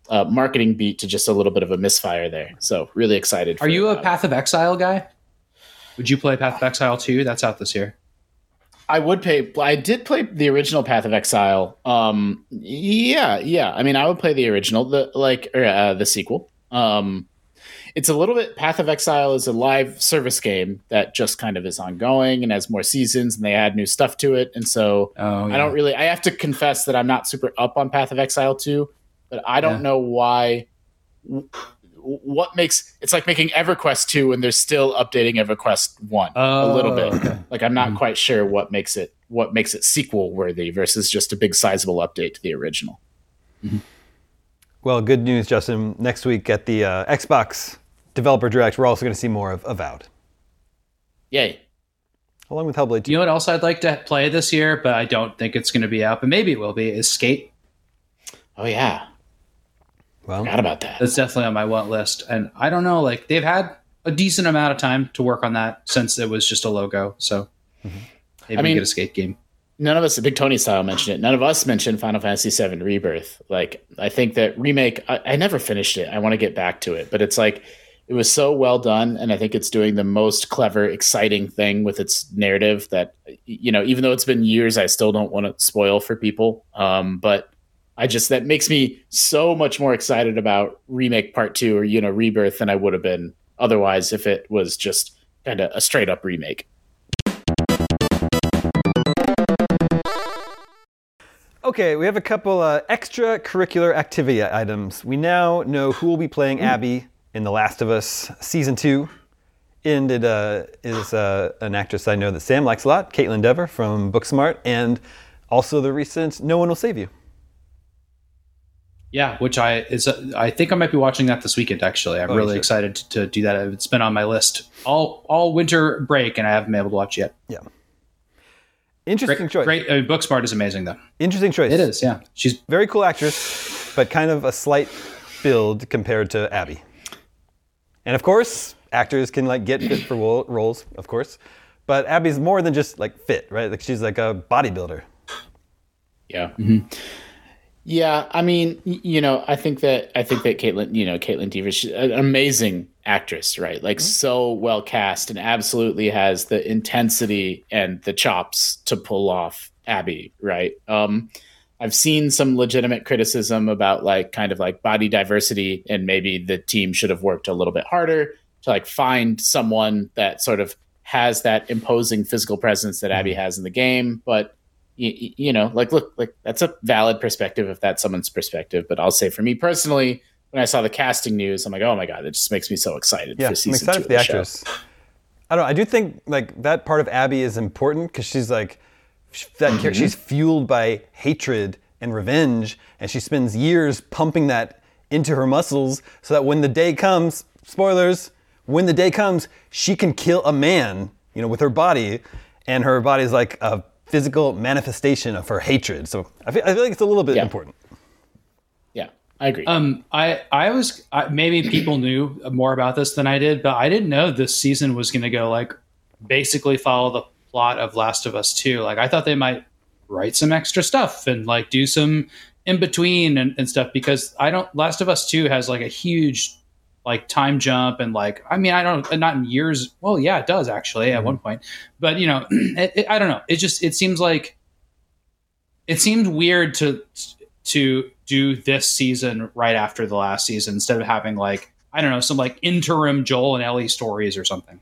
uh marketing beat to just a little bit of a misfire there so really excited
Are you a
Avowed.
Path of Exile guy? Would you play Path of Exile 2? That's out this year.
I would pay. I did play the original Path of Exile. Um, yeah, yeah. I mean, I would play the original, the like, or uh, the sequel. Um, it's a little bit. Path of Exile is a live service game that just kind of is ongoing and has more seasons, and they add new stuff to it. And so
Oh,
I don't really. I have to confess that I'm not super up on Path of Exile two. but I don't
Yeah.
know why. W- What makes it's like making EverQuest two and they're still updating EverQuest one a little bit.
Oh, okay.
Like I'm not quite sure what makes it what makes it sequel worthy versus just a big sizable update to the original.
Well, good news, Justin. Next week at the uh, Xbox Developer Direct, we're also going to see more of Avowed,
Yay!
along with Hellblade 2.
You know what else I'd like to play this year, but I don't think it's going to be out, but maybe it will be, is Skate.
Oh yeah,
Well,
forgot about that.
That's definitely on my want list. And I don't know, like they've had a decent amount of time to work on that since it was just a logo. So maybe
I mean-
get a skate game.
none of us, Big Tony style, mentioned it. None of us mentioned Final Fantasy VII Rebirth. Like, I think that remake. I, I never finished it. I want to get back to it, but it's like it was so well done, and I think it's doing the most clever, exciting thing with its narrative. That you know, even though it's been years, I still don't want to spoil for people. Um, but I just that makes me so much more excited about remake part two or you know rebirth than I would have been otherwise if it was just kind of a straight up remake.
Okay, we have a couple uh, extracurricular activity items. We now know who will be playing Abby in The Last of Us Season 2. And it uh, is uh, an actress I know that Sam likes a lot, Kaitlyn Dever from Booksmart, and also the recent No One Will Save You.
Yeah, which I is I think I might be watching that this weekend. Actually, I'm
Oh,
really excited to, to do that. It's been on my list all all winter break, and I haven't been able to watch yet.
Yeah. Interesting
Great,
choice.
great. Uh, I mean, Booksmart is amazing, though.
Interesting choice.
It is. Yeah, she's
Very cool actress, but kind of a slight build compared to Abby. And of course, actors can like get fit for wo- roles, of course. But Abby's more than just like fit, right? Like she's like a bodybuilder.
Yeah. Mm-hmm. Yeah, I mean, you know, I think that I think that Kaitlyn, you know, Kaitlyn Dever, she's an amazing actress, right? Like so well cast and absolutely has the intensity and the chops to pull off Abby, right? Um I've seen some legitimate criticism about like kind of like body diversity and maybe the team should have worked a little bit harder to like find someone that sort of has that imposing physical presence that Abby has in the game, but you, you know, like, look, like that's a valid perspective if that's someone's perspective. But I'll say for me personally, when I saw the casting news, I'm like, oh my god, it just makes me so excited
Yeah,
for
I'm excited
two
for the
the show.
actress. I don't know. I do think like that part of Abby is important because she's like that.
Mm-hmm.
She's fueled by hatred and revenge, and she spends years pumping that into her muscles so that when the day comes, spoilers, when the day comes, she can kill a man, you know, with her body, and her body is like a physical manifestation of her hatred. So I feel, I feel like it's a little bit
Yeah.
important.
Yeah, I agree.
Um, I I was I, maybe people knew more about this than I did, but I didn't know this season was going to go like basically follow the plot of Last of Us Two. Like I thought they might write some extra stuff and like do some in between and, and stuff because I don't. Last of Us Two has like a huge like time jump and like I mean I don't not in years. Well, yeah, it does actually at one mm-hmm. point, but you know it, it, I don't know. It just it seems like it seemed weird to to do this season right after the last season instead of having like I don't know some like interim Joel and Ellie stories or something.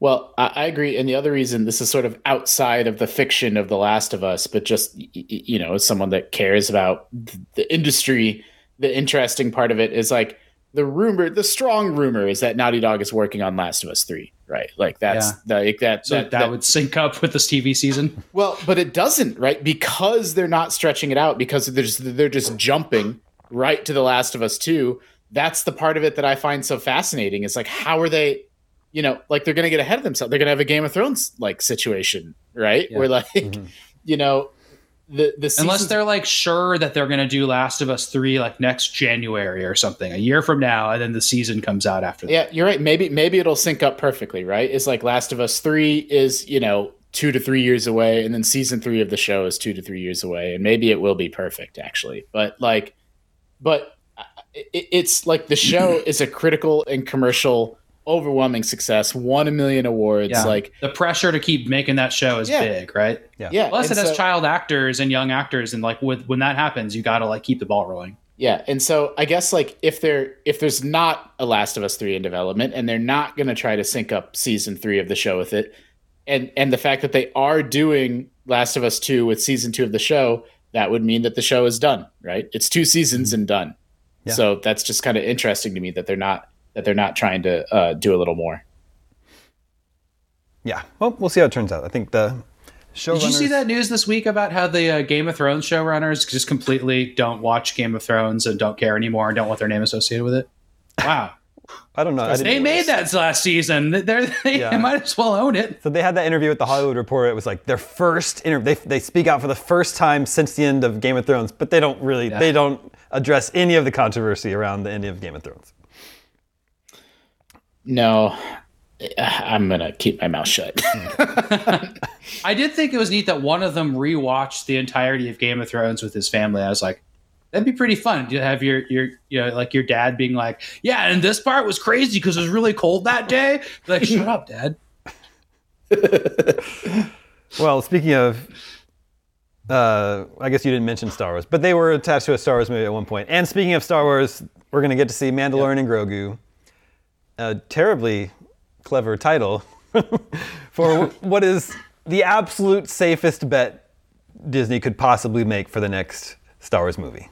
Well, I, agree, and the other reason this is sort of outside of the fiction of The Last of Us, but just you know, as someone that cares about the industry, the interesting part of it is like the rumor, the strong rumor is that Naughty Dog is working on Last of Us three, right? Like that's like that.
So that, would sync up with this TV season.
Well, but it doesn't, right? Because they're not stretching it out because they're just, they're just jumping right to The Last of Us 2. That's the part of it that I find so fascinating. It's like how are they, you know, like they're going to get ahead of themselves. They're going to have a Game of Thrones like situation, right?
Yeah.
Where like, mm-hmm. you know, the the
Unless they're like sure that they're going to do Last of Us 3 like next January or something, a year from now and then the season comes out after that.
Yeah, you're right. Maybe maybe it'll sync up perfectly, right? It's like Last of Us 3 is, you know, 2 to 3 years away and then season 3 of the show is 2 to 3 years away and maybe it will be perfect actually. But like but uh, it, it's like the show is a critical and commercial overwhelming success, won a million awards
Yeah.
like
the pressure to keep making that show is
Yeah.
big, right?
yeah.
Plus
and
it has
so-
child actors and young actors and like with when that happens, you got to like keep the ball rolling.
Yeah, and so I guess like if there if there's not a Last of Us three in development, and they're not going to try to sync up season three of the show with it, and and the fact that they are doing Last of Us two with season two of the show, that would mean that the show is done, right? It's two seasons mm-hmm. and done.
Yeah.
So that's just kind of interesting to me that they're not that they're not trying to uh, do a little more.
Yeah. Well, we'll see how it turns out. I think the showrunners.
Did you see that news this week about how the uh, Game of Thrones showrunners just completely don't watch Game of Thrones and don't care anymore and don't want their name associated with it? Wow.
I don't know. I
they made that last season. They're, they
Yeah.
might as well own it.
So they had that interview with the Hollywood Reporter. It was like their first interview. They, they speak out for the first time since the end of Game of Thrones, but they don't really they don't address any of the controversy around the ending of Game of Thrones.
No, I'm gonna keep my mouth shut.
I did think it was neat that one of them rewatched the entirety of Game of Thrones with his family. I was like, that'd be pretty fun to have your your you know like your dad being like, yeah, and this part was crazy because it was really cold that day. Like, shut up, dad.
Well, speaking of, uh, I guess you didn't mention Star Wars, but they were attached to a Star Wars movie at one point. And speaking of Star Wars, we're going to get to see Mandalorian and Grogu. A terribly clever title for what is the absolute safest bet Disney could possibly make for the next Star Wars movie.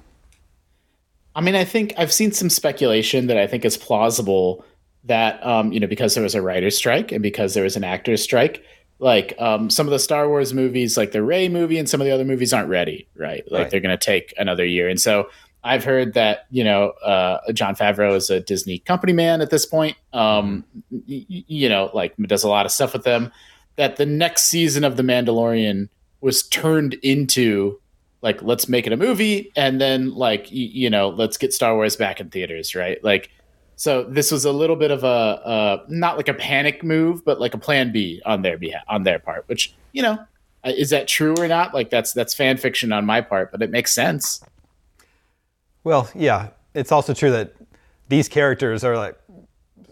I mean, I think I've seen some speculation that I think is plausible that um, you know because there was a writer's strike and because there was an actor's strike, like um, some of the Star Wars movies, like the Rey movie and some of the other movies, aren't ready, right? Like
Right.
they're going to take another year, and so I've heard that you know uh, Jon Favreau is a Disney company man at this point. Um, y- you know, like does a lot of stuff with them. That the next season of The Mandalorian was turned into like let's make it a movie and then like y- you know let's get star wars back in theaters right like so this was a little bit of a uh, not like a panic move but like a plan b on their behalf on their part which you know uh, is that true or not like that's that's fan fiction on my part but it makes sense
Well, yeah, it's also true that these characters are like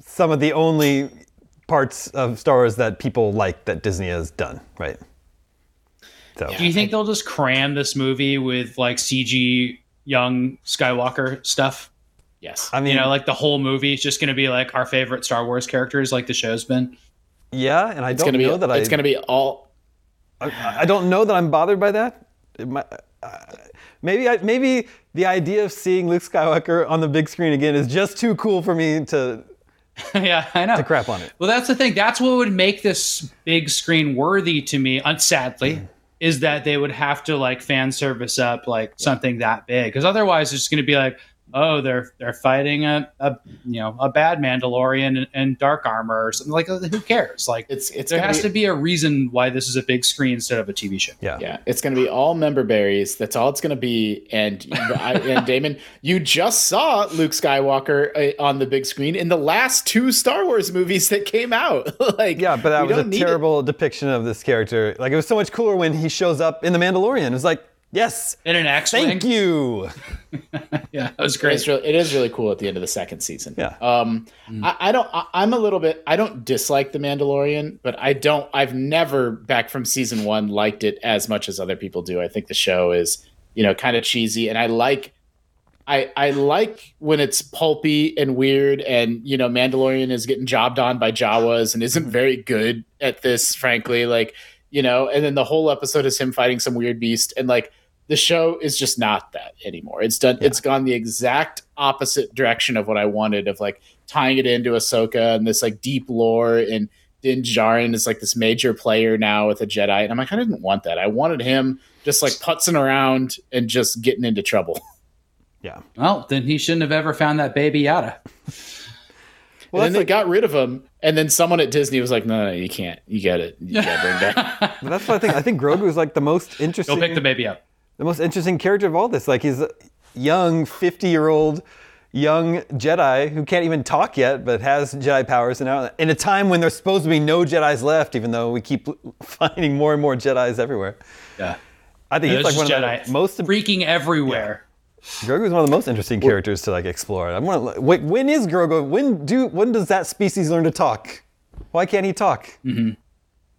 some of the only parts of Star Wars that people like that Disney has done, right? So
Do you think they'll just cram this movie with like CG young Skywalker stuff?
yes
I mean,
you know, like the whole movie is just going to be like our favorite Star Wars characters, like the show's been.
yeah, and I
it's
don't
gonna be
know that
it's
I,
gonna be all
I, I don't know that I'm bothered by that. It might, uh, maybe, I, maybe the idea of seeing Luke Skywalker on the big screen again is just too cool for me to
yeah, I know.
to crap on it.
Well, that's the thing. That's what would make this big screen worthy to me. Unsadly, is that they would have to like fan service up like something that big, because otherwise it's just going to be like, oh, they're they're fighting a, a you know a bad Mandalorian in, in dark armor or something. Like, who cares? Like,
it's it's
there has
be,
to be a reason why this is a big screen instead of a TV show.
Yeah.
Yeah, it's going to be all member berries. That's all it's going to be. And I, and Daemon, you just saw Luke Skywalker uh, on the big screen in the last two Star Wars movies that came out. like,
Yeah, but that was a
don't it.
terrible depiction of this character. Like it was so much cooler when he shows up in the Mandalorian. It was like, yes,
In an X-wing,
thank you.
yeah, that was great.
is, really, it is really cool at the end of the second season.
Yeah.
Um, I, I don't. I, I'm a little bit. I don't dislike the Mandalorian, but I don't. I've never back from season one liked it as much as other people do. I think the show is, you know, kind of cheesy, and I like. I, I like when it's pulpy and weird, and you know, Mandalorian is getting jobbed on by Jawas and isn't very good at this, frankly. Like, you know, and then the whole episode is him fighting some weird beast, and like the show is just not that anymore. It's done. It's gone the exact opposite direction of what I wanted. Of like tying it into Ahsoka and this like deep lore, and Din Djarin is like this major player now with a Jedi, and I'm like, I didn't want that. I wanted him just like putzing around and just getting into trouble.
Yeah.
Well, then he shouldn't have ever found that baby Yoda.
Well, and then they got rid of him, and then someone at Disney was like, "No, no, you can't. You get it. You got to bring back."
But that's what I think. I think Grogu is like the most interesting.
Go pick the baby up.
The most interesting character of all this. Like he's a young, 50 year old young Jedi who can't even talk yet, but has Jedi powers. And now, in a time when there's supposed to be no Jedi's left, even though we keep finding more and more Jedi's everywhere.
Yeah.
I think he's like one
Jedi
of the most.
freaking everywhere.
Grogu is one of the most interesting characters to like explore. I want to. Wait, when is Grogu? When do? When does that species learn to talk? Why can't he talk? Mm-hmm.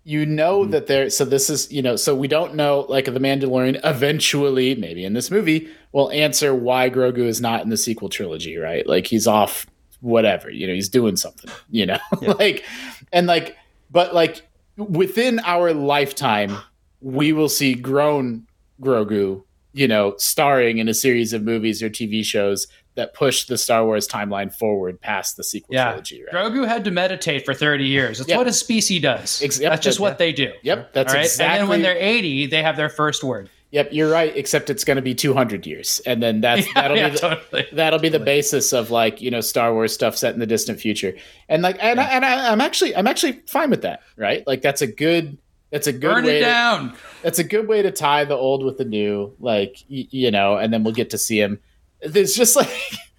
You know mm-hmm. that there so this is you know so we don't know like the mandalorian eventually maybe in this movie will answer why grogu is not in the sequel trilogy right? Like he's off whatever you know he's doing something you know? Like and like but like within our lifetime we will see grown grogu you know, starring in a series of movies or TV shows that pushed the Star Wars timeline forward past the sequel
Yeah.
trilogy. Right?
Grogu had to meditate for 30 years. That's
Yeah.
what a species does.
Ex- yep,
that's just
that-
what they do.
Yep, that's
right.
exactly.
And then when they're 80, they have their first word.
Yep, you're right. Except it's going to be 200 years, and then that's
Yeah,
that'll
yeah,
be the,
totally.
that'll be the basis of like you know Star Wars stuff set in the distant future, and like and, I, and I, I'm actually I'm actually fine with that, right? Like that's a good that's a good
Burn
way
it
to-
down.
that's a good way to tie the old with the new, like y- you know, and then we'll get to see him. There's just like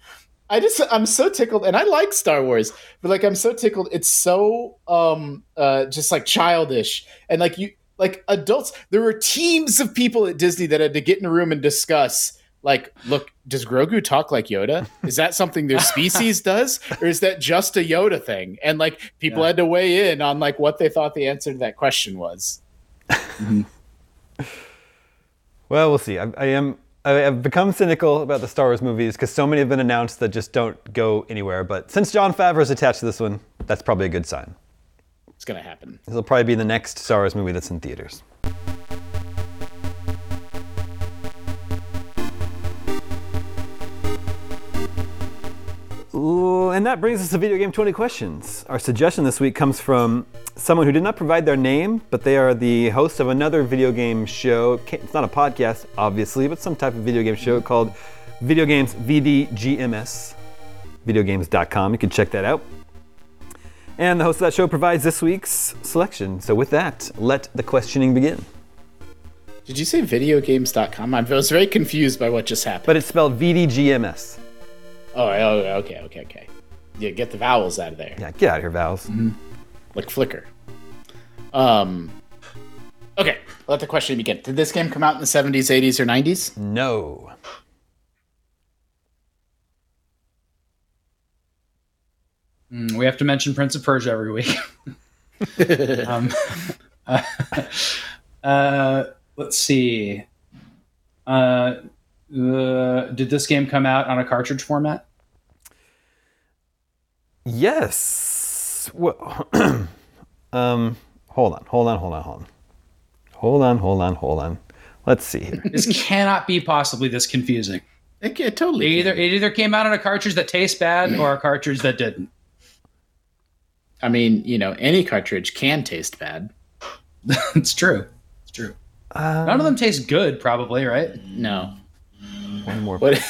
I just I'm so tickled, and I like Star Wars, but like I'm so tickled. It's so um uh just like childish, and like you like adults. There were teams of people at Disney that had to get in a room and discuss. Like, look, does Grogu talk like Yoda? Is that something their species does, or is that just a Yoda thing? And like, people
Yeah.
had to weigh in on like what they thought the answer to that question was.
Well, we'll see. I, I am. I have become cynical about the Star Wars movies because so many have been announced that just don't go anywhere. But since Jon Favreau is attached to this one, that's probably a good sign.
It's gonna happen.
This will probably be the next Star Wars movie that's in theaters. Ooh, and that brings us to Video Game 20 Questions. Our suggestion this week comes from someone who did not provide their name, but they are the host of another video game show. It's not a podcast, obviously, but some type of video game show called Video Games VDGMS. Videogames.com. You can check that out. And the host of that show provides this week's selection. So, with that, let the questioning begin.
Did you say videogames.com? I was very confused by what just happened.
But it's spelled VDGMS.
Oh, oh, okay, okay, okay. Yeah, get the vowels out of there.
Yeah, get out of here, Vals.
Like Flickr. Um Okay, let the question begin. Did this game come out in the 70s, 80s, or 90s?
No.
Mm, we have to mention Prince of Persia every week. um, uh, uh, let's see. Uh, uh, did this game come out on a cartridge format?
Yes. Well, um, hold on, hold on, hold on, hold on. Hold on, hold on, hold on. Let's see here.
This cannot be possibly this confusing.
It, it totally
It either
can.
it either came out on a cartridge that tastes bad or a cartridge that didn't.
I mean, you know, any cartridge can taste bad.
it's true. It's true. None of them taste good, probably, right?
No.
One more.
What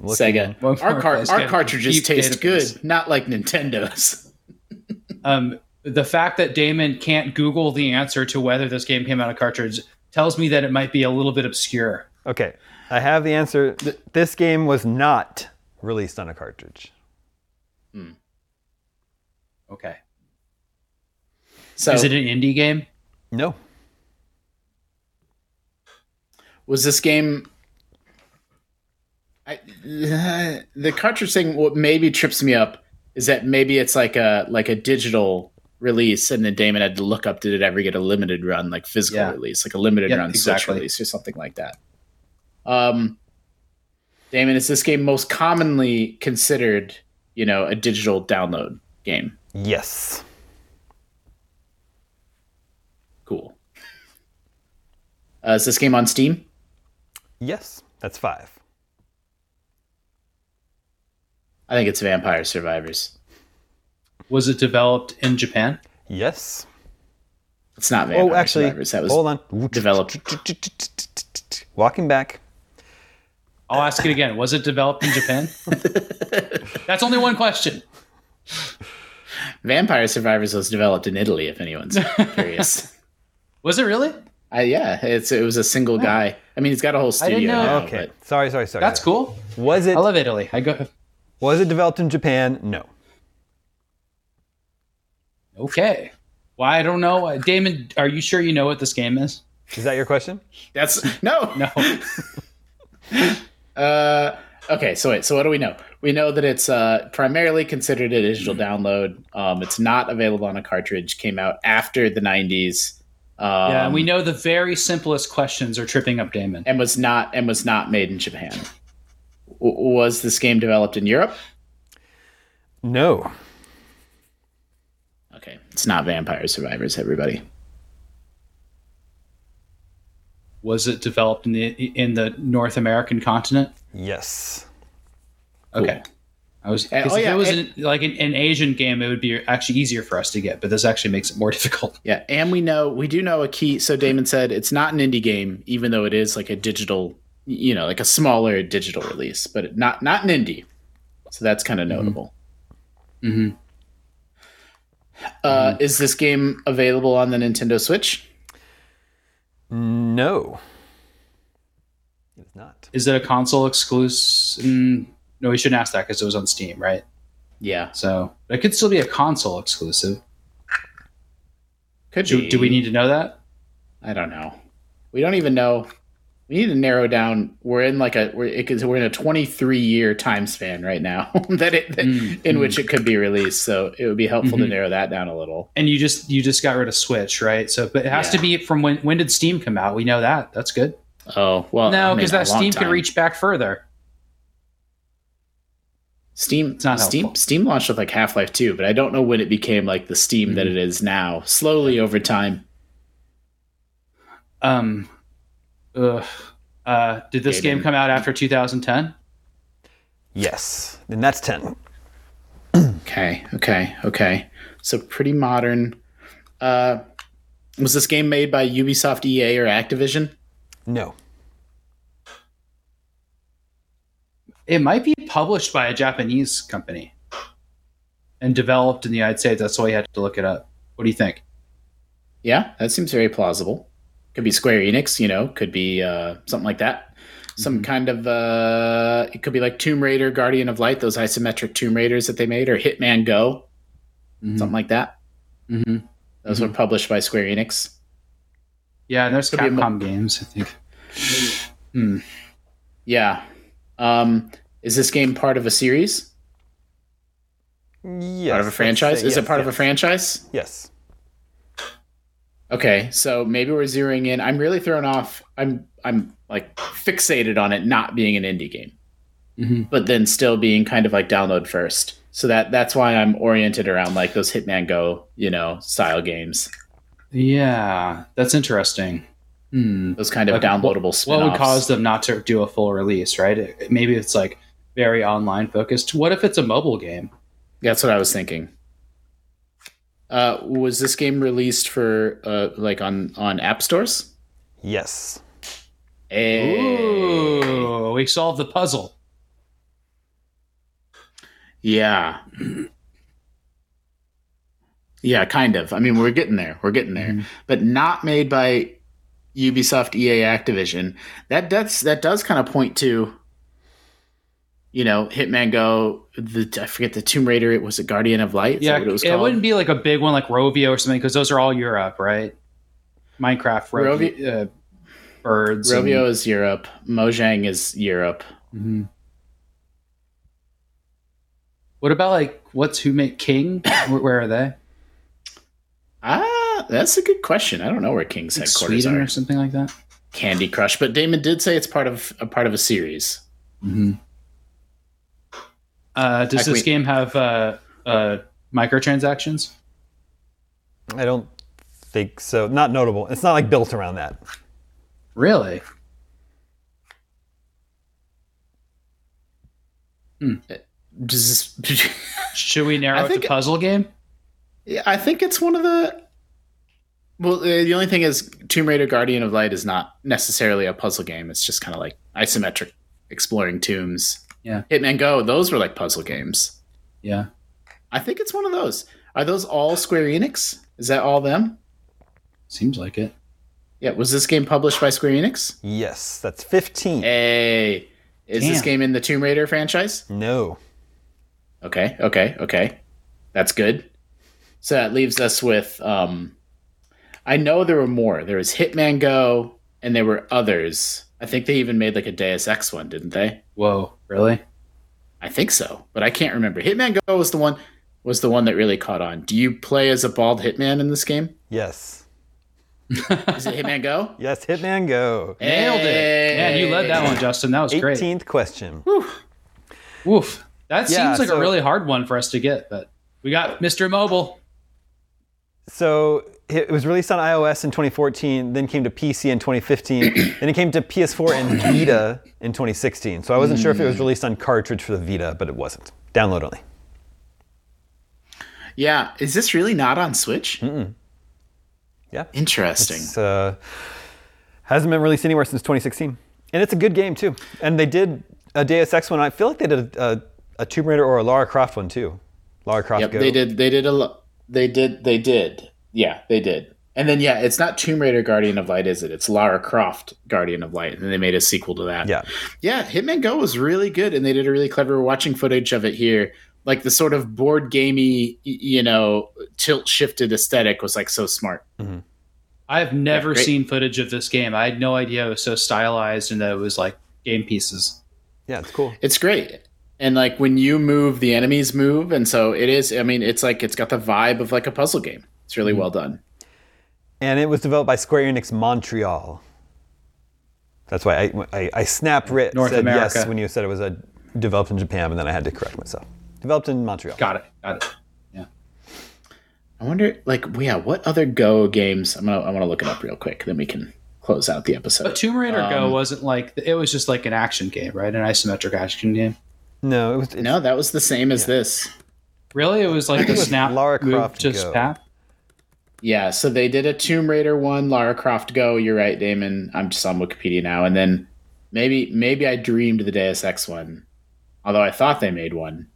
Looking-
Sega.
One
Our,
more
car- our
get a
cartridges
deep
taste
database.
good, not like Nintendo's.
Um, the fact that Daemon can't Google the answer to whether this game came out of cartridge tells me that it might be a little bit obscure.
Okay, I have the answer. This game was not released on a cartridge.
Okay.
So
Is it an indie game?
No.
Was this game I, the cartridge thing what maybe trips me up is that maybe it's like a like a digital release and then Daemon had to look up did it ever get a limited run like physical
Yeah.
release like a limited
Yep,
run
exactly.
Switch release or something like that. Um Daemon is this game most commonly considered, you know, a digital download game?
Yes.
Cool. Uh, is this game on Steam?
Yes. That's five.
I think it's Vampire Survivors.
Was it developed in Japan?
Yes.
It's not Vampire
Oh, actually,
Survivors. That was
hold on.
developed.
Walking back.
I'll ask it again. Was it developed in Japan? That's only one question.
Vampire Survivors was developed in Italy. If anyone's curious,
Was it really?
Uh, yeah, it's it was a single guy. I mean, he's got a whole studio.
I didn't know.
now,
Okay.
but-
Sorry, sorry, sorry.
That's cool.
Was it
I love Italy. I go.
was it developed in Japan? No.
Okay. Well, I don't know. Uh, Daemon, are you sure you know what this game is?
Is that your question?
That's no,
No.
Uh, okay, so wait. So what do we know? We know that it's uh, primarily considered a digital download. Um, it's not available on a cartridge. Came out after the '90s. Um,
yeah, and we know the very simplest questions are tripping up Daemon.
and was not and was not made in Japan. W- was this game developed in Europe?
No.
Okay, it's not Vampire Survivors. Everybody.
was it developed in the in the North American continent?
Yes.
Okay. I was 'cause
oh,
if
yeah,
it was
and-
an, like an, an Asian game, it would be actually easier for us to get, but this actually makes it more difficult.
Yeah, and we know we do know a key. So Daemon said it's not an indie game, even though it is like a digital, you know, like a smaller digital release, but not not an indie. So that's kind of notable.
Mm-hmm.
Uh, Is this game available on the Nintendo Switch?
No. It is not.
Is it a console exclusive? Mm, no, we shouldn't ask that because it was on Steam, right?
Yeah,
So it could still be a console exclusive.
could
Do,
be.
do we need to know that?
I don't know. We don't even know. We need to narrow down. We're in like a we're it, we're in a 23 year time span right now that it that,
Mm,
in
mm.
which it could be released. So it would be helpful to
Mhm.
narrow that down a little.
And you just you just got rid of Switch, right? So, but it has to be from when when did Steam come out? We know that. That's good.
Oh well,
no,
I mean,
because that Steam
time.
can reach back further.
Steam.
it's not
Steam.
helpful.
Steam launched with like Half Life 2, but I don't know when it became like the Steam that
Mhm.
it is now. Slowly over time.
Um, ugh. Uh, did this
Gaben.
game come out after 2010?
Yes. And that's 10.
Okay. Okay. Okay. So pretty modern. Uh, was this game made by Ubisoft, EA, or Activision?
No.
It might be published by a Japanese company and developed in the United States. That's why you had to look it up. What do you think?
Yeah, that seems very plausible. Could be Square Enix, you know, could be uh, something like that. Some kind of uh, it could be like Tomb Raider, Guardian of Light, those isometric Tomb Raiders that they made, or Hitman Go, something like that.
Mm-hmm.
Those were published by Square Enix.
Yeah, and there's
Could be a
Capcom games, I think. Hmm.
Yeah. Um, is this game part of a series?
Yes.
part of a franchise?
say
is
yes,
it part of a franchise?
Yes.
Okay, so maybe we're zeroing in. I'm really thrown off. I'm I'm like fixated on it not being an indie game,
Mhm.
but then still being kind of like download first. So that that's why I'm oriented around like those Hitman Go, you know, style games.
Yeah, that's interesting. Hmm.
Those kind of
Like,
downloadable
What
spin-offs.
would cause them not to do a full release, right? It- maybe it's like very online focused. What if it's a mobile game?
That's what I was thinking. Uh, was this game released for uh, like on on app stores?
Yes.
Hey.
Ooh, we solved the puzzle.
Yeah. Yeah, kind of. I mean, we're getting there. We're getting there.
Mhm.
But not made by Ubisoft, EA, Activision. That that's that does kind of point to you know, Hitman Go, the I forget the Tomb Raider, it was a Guardian of Light.
Yeah,
what it was
it wouldn't be like a big one like Rovio or something because those are all Europe, right? Minecraft, Rovio, uh, birds. and-
Rovio is Europe. Mojang is Europe.
Mhm. What about like what's who made King? where, where are they?
Ah, that's a good question. I don't know where King's
Like
headquarters
Sweden
are.
or something like that.
Candy Crush, but Daemon did say it's part of a part of a series.
Mm-hmm. Uh, does
Like
this
we-
game have uh, uh, microtransactions?
I don't think so. Not notable. It's not like built around that.
Really?
Does this-
Should we narrow
I
it to puzzle game?
Yeah, I think it's one of the. Well, uh, the only thing is, Tomb Raider: Guardian of Light is not necessarily a puzzle game. It's just kind of like isometric exploring tombs.
Yeah.
Hitman Go, those were like puzzle games.
Yeah.
I think it's one of those. Are those all Square Enix? Is that all them?
Seems like it.
Yeah. Was this game published by Square Enix?
Yes, that's 15.
Hey, is this game in the Tomb Raider franchise?
No.
Okay, okay, okay. That's good. So that leaves us with um I know there were more. There was Hitman Go and there were others. I think they even made like a Deus Ex one, didn't they?
Whoa, really?
I think so, but I can't remember. Hitman Go was the one was the one that really caught on. Do you play as a bald hitman in this game?
Yes.
Is it Hitman Go?
Yes, Hitman Go.
Nailed it. Man, you led that one, Justin. That was great.
18th question.
Woof. Woof. That
Yeah,
seems like
so-
a really hard one for us to get, but we got Mr. Mobile.
So it was released on iOS in 2014, then came to PC in 2015, then it came to PS4 and Vita in 2016. So I wasn't sure if it was released on cartridge for the Vita, but it wasn't. Download only.
Yeah, is this really not on Switch?
Yeah.
Interesting.
It's, uh, hasn't been released anywhere since 2016, and it's a good game too. And they did a Deus Ex one. I feel like they did a, a, a Tomb Raider or a Lara Croft one too. Lara Croft
Yep,
Go.
they did. They did a. They did. They did. Yeah, they did. And then yeah, it's not Tomb Raider Guardian of Light, is it? It's Lara Croft Guardian of Light, and then they made a sequel to that.
Yeah.
yeah. Hitman Go was really good, and they did a really clever. Watching footage of it here. Like the sort of board gamey, you know, tilt shifted aesthetic was like so smart. Mm-hmm.
I have never
great.
seen footage of this game. I had no idea it was so stylized and that it was like game pieces.
Yeah, it's cool.
It's great. And like when you move, the enemies move, and so it is. I mean, it's like it's got the vibe of like a puzzle game. It's really
Mm-hmm.
well done.
And it was developed by Square Enix Montreal. That's why I, I, I snap writ
North
said
America.
yes when you said it was a, developed in Japan, and then I had to correct myself. Developed in Montreal.
Got it. Got it. Yeah.
I wonder, like, yeah, what other Go games? I'm gonna, I want to look it up real quick. Then we can close out the episode.
But Tomb Raider
Um,
Go wasn't like it was just like an action game, right? An isometric action game.
No, it was.
No, that was the same as this.
Really, it was like the snap
Lara
move
Croft
to
Go.
snap.
Yeah, so they did a Tomb Raider one, Lara Croft Go. You're right, Daemon. I'm just on Wikipedia now, and then maybe, maybe I dreamed the Deus Ex one, although I thought they made one.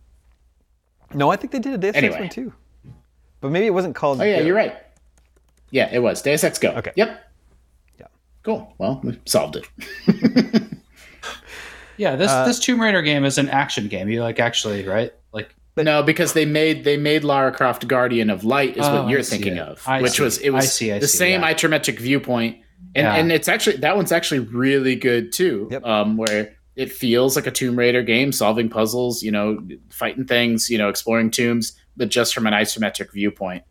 No, I think they did a Deus Ex
Anyway.
one too. But maybe it wasn't called.
Oh yeah,
Go.
you're right. Yeah, it was Deus Ex Go.
Okay.
Yep.
Yeah.
Cool. Well, we solved it.
Yeah, this
Uh,
this Tomb Raider game is an action game. You like actually, right? Like
no, because they made they made Lara Croft Guardian of Light is
Oh,
what you're
I
thinking of,
I
which
see.
was it was
I see,
the
see,
same
yeah.
isometric viewpoint, and
Yeah.
and it's actually that one's actually really good too.
Yep.
Um, where it feels like a Tomb Raider game, solving puzzles, you know, fighting things, you know, exploring tombs, but just from an isometric viewpoint.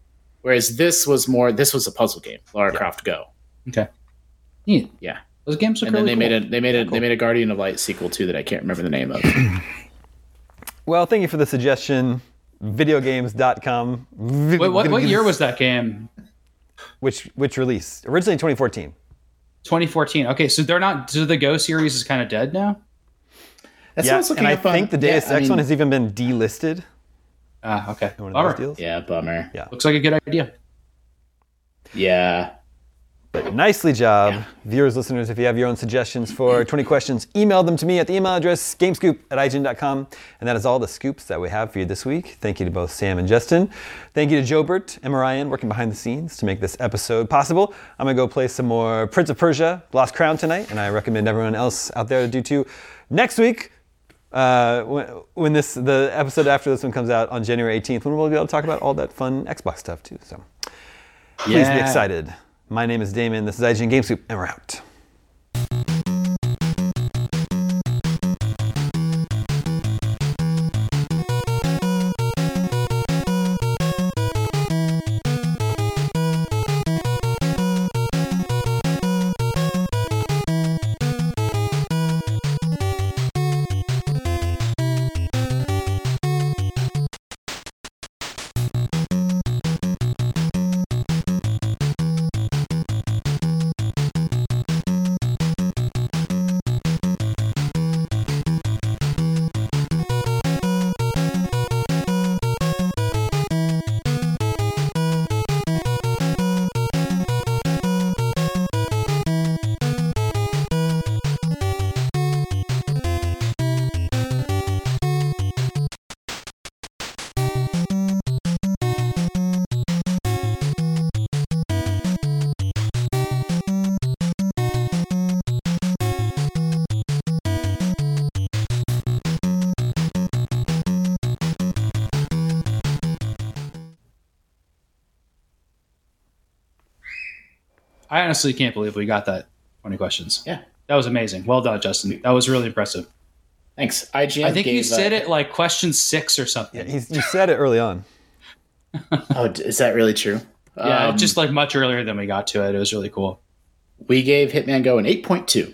Whereas this was more this was a puzzle game, Lara Croft Go.
okay, neat.
Yeah.
Those games look
And then they
cool.
made a they made a they made a Guardian of Light sequel too that I can't remember the name of.
Well, thank you for the suggestion. Videogames.com.
Wait, what, what year was that game?
Which which release? Originally 2014.
2014. Okay, so they're not. So the Go series is kind of dead now.
That's
yeah,
what I was looking
and I
up on-
think the Deus
yeah, I
Ex one has even been delisted.
Ah, okay.
One
Bummer.
Yeah, bummer.
Yeah.
Looks like a good idea.
Yeah.
But nicely job, viewers, listeners. If you have your own suggestions for 20 questions, email them to me at the email address gamescoop at ign.com. And that is all the scoops that we have for you this week. Thank you to both Sam and Justin. Thank you to Jobert and Marian working behind the scenes to make this episode possible. I'm going to go play some more Prince of Persia, Lost Crown tonight, and I recommend everyone else out there to do too. Next week, uh, when, when this the episode after this one comes out on January 18th, when we'll be able to talk about all that fun Xbox stuff too. So please be
Yeah.
excited. My name is Daemon. This is IGN Game Scoop, and we're out.
I honestly can't believe we got that 20 questions.
Yeah.
That was amazing. Well done, Justin. That was really impressive.
Thanks. IGN.
I think you said
uh,
it like question six or something.
He's, you said it early on.
Oh, is that really true?
Yeah,
Um,
just like much earlier than we got to it. It was really cool.
we gave Hitman Go an 8.2.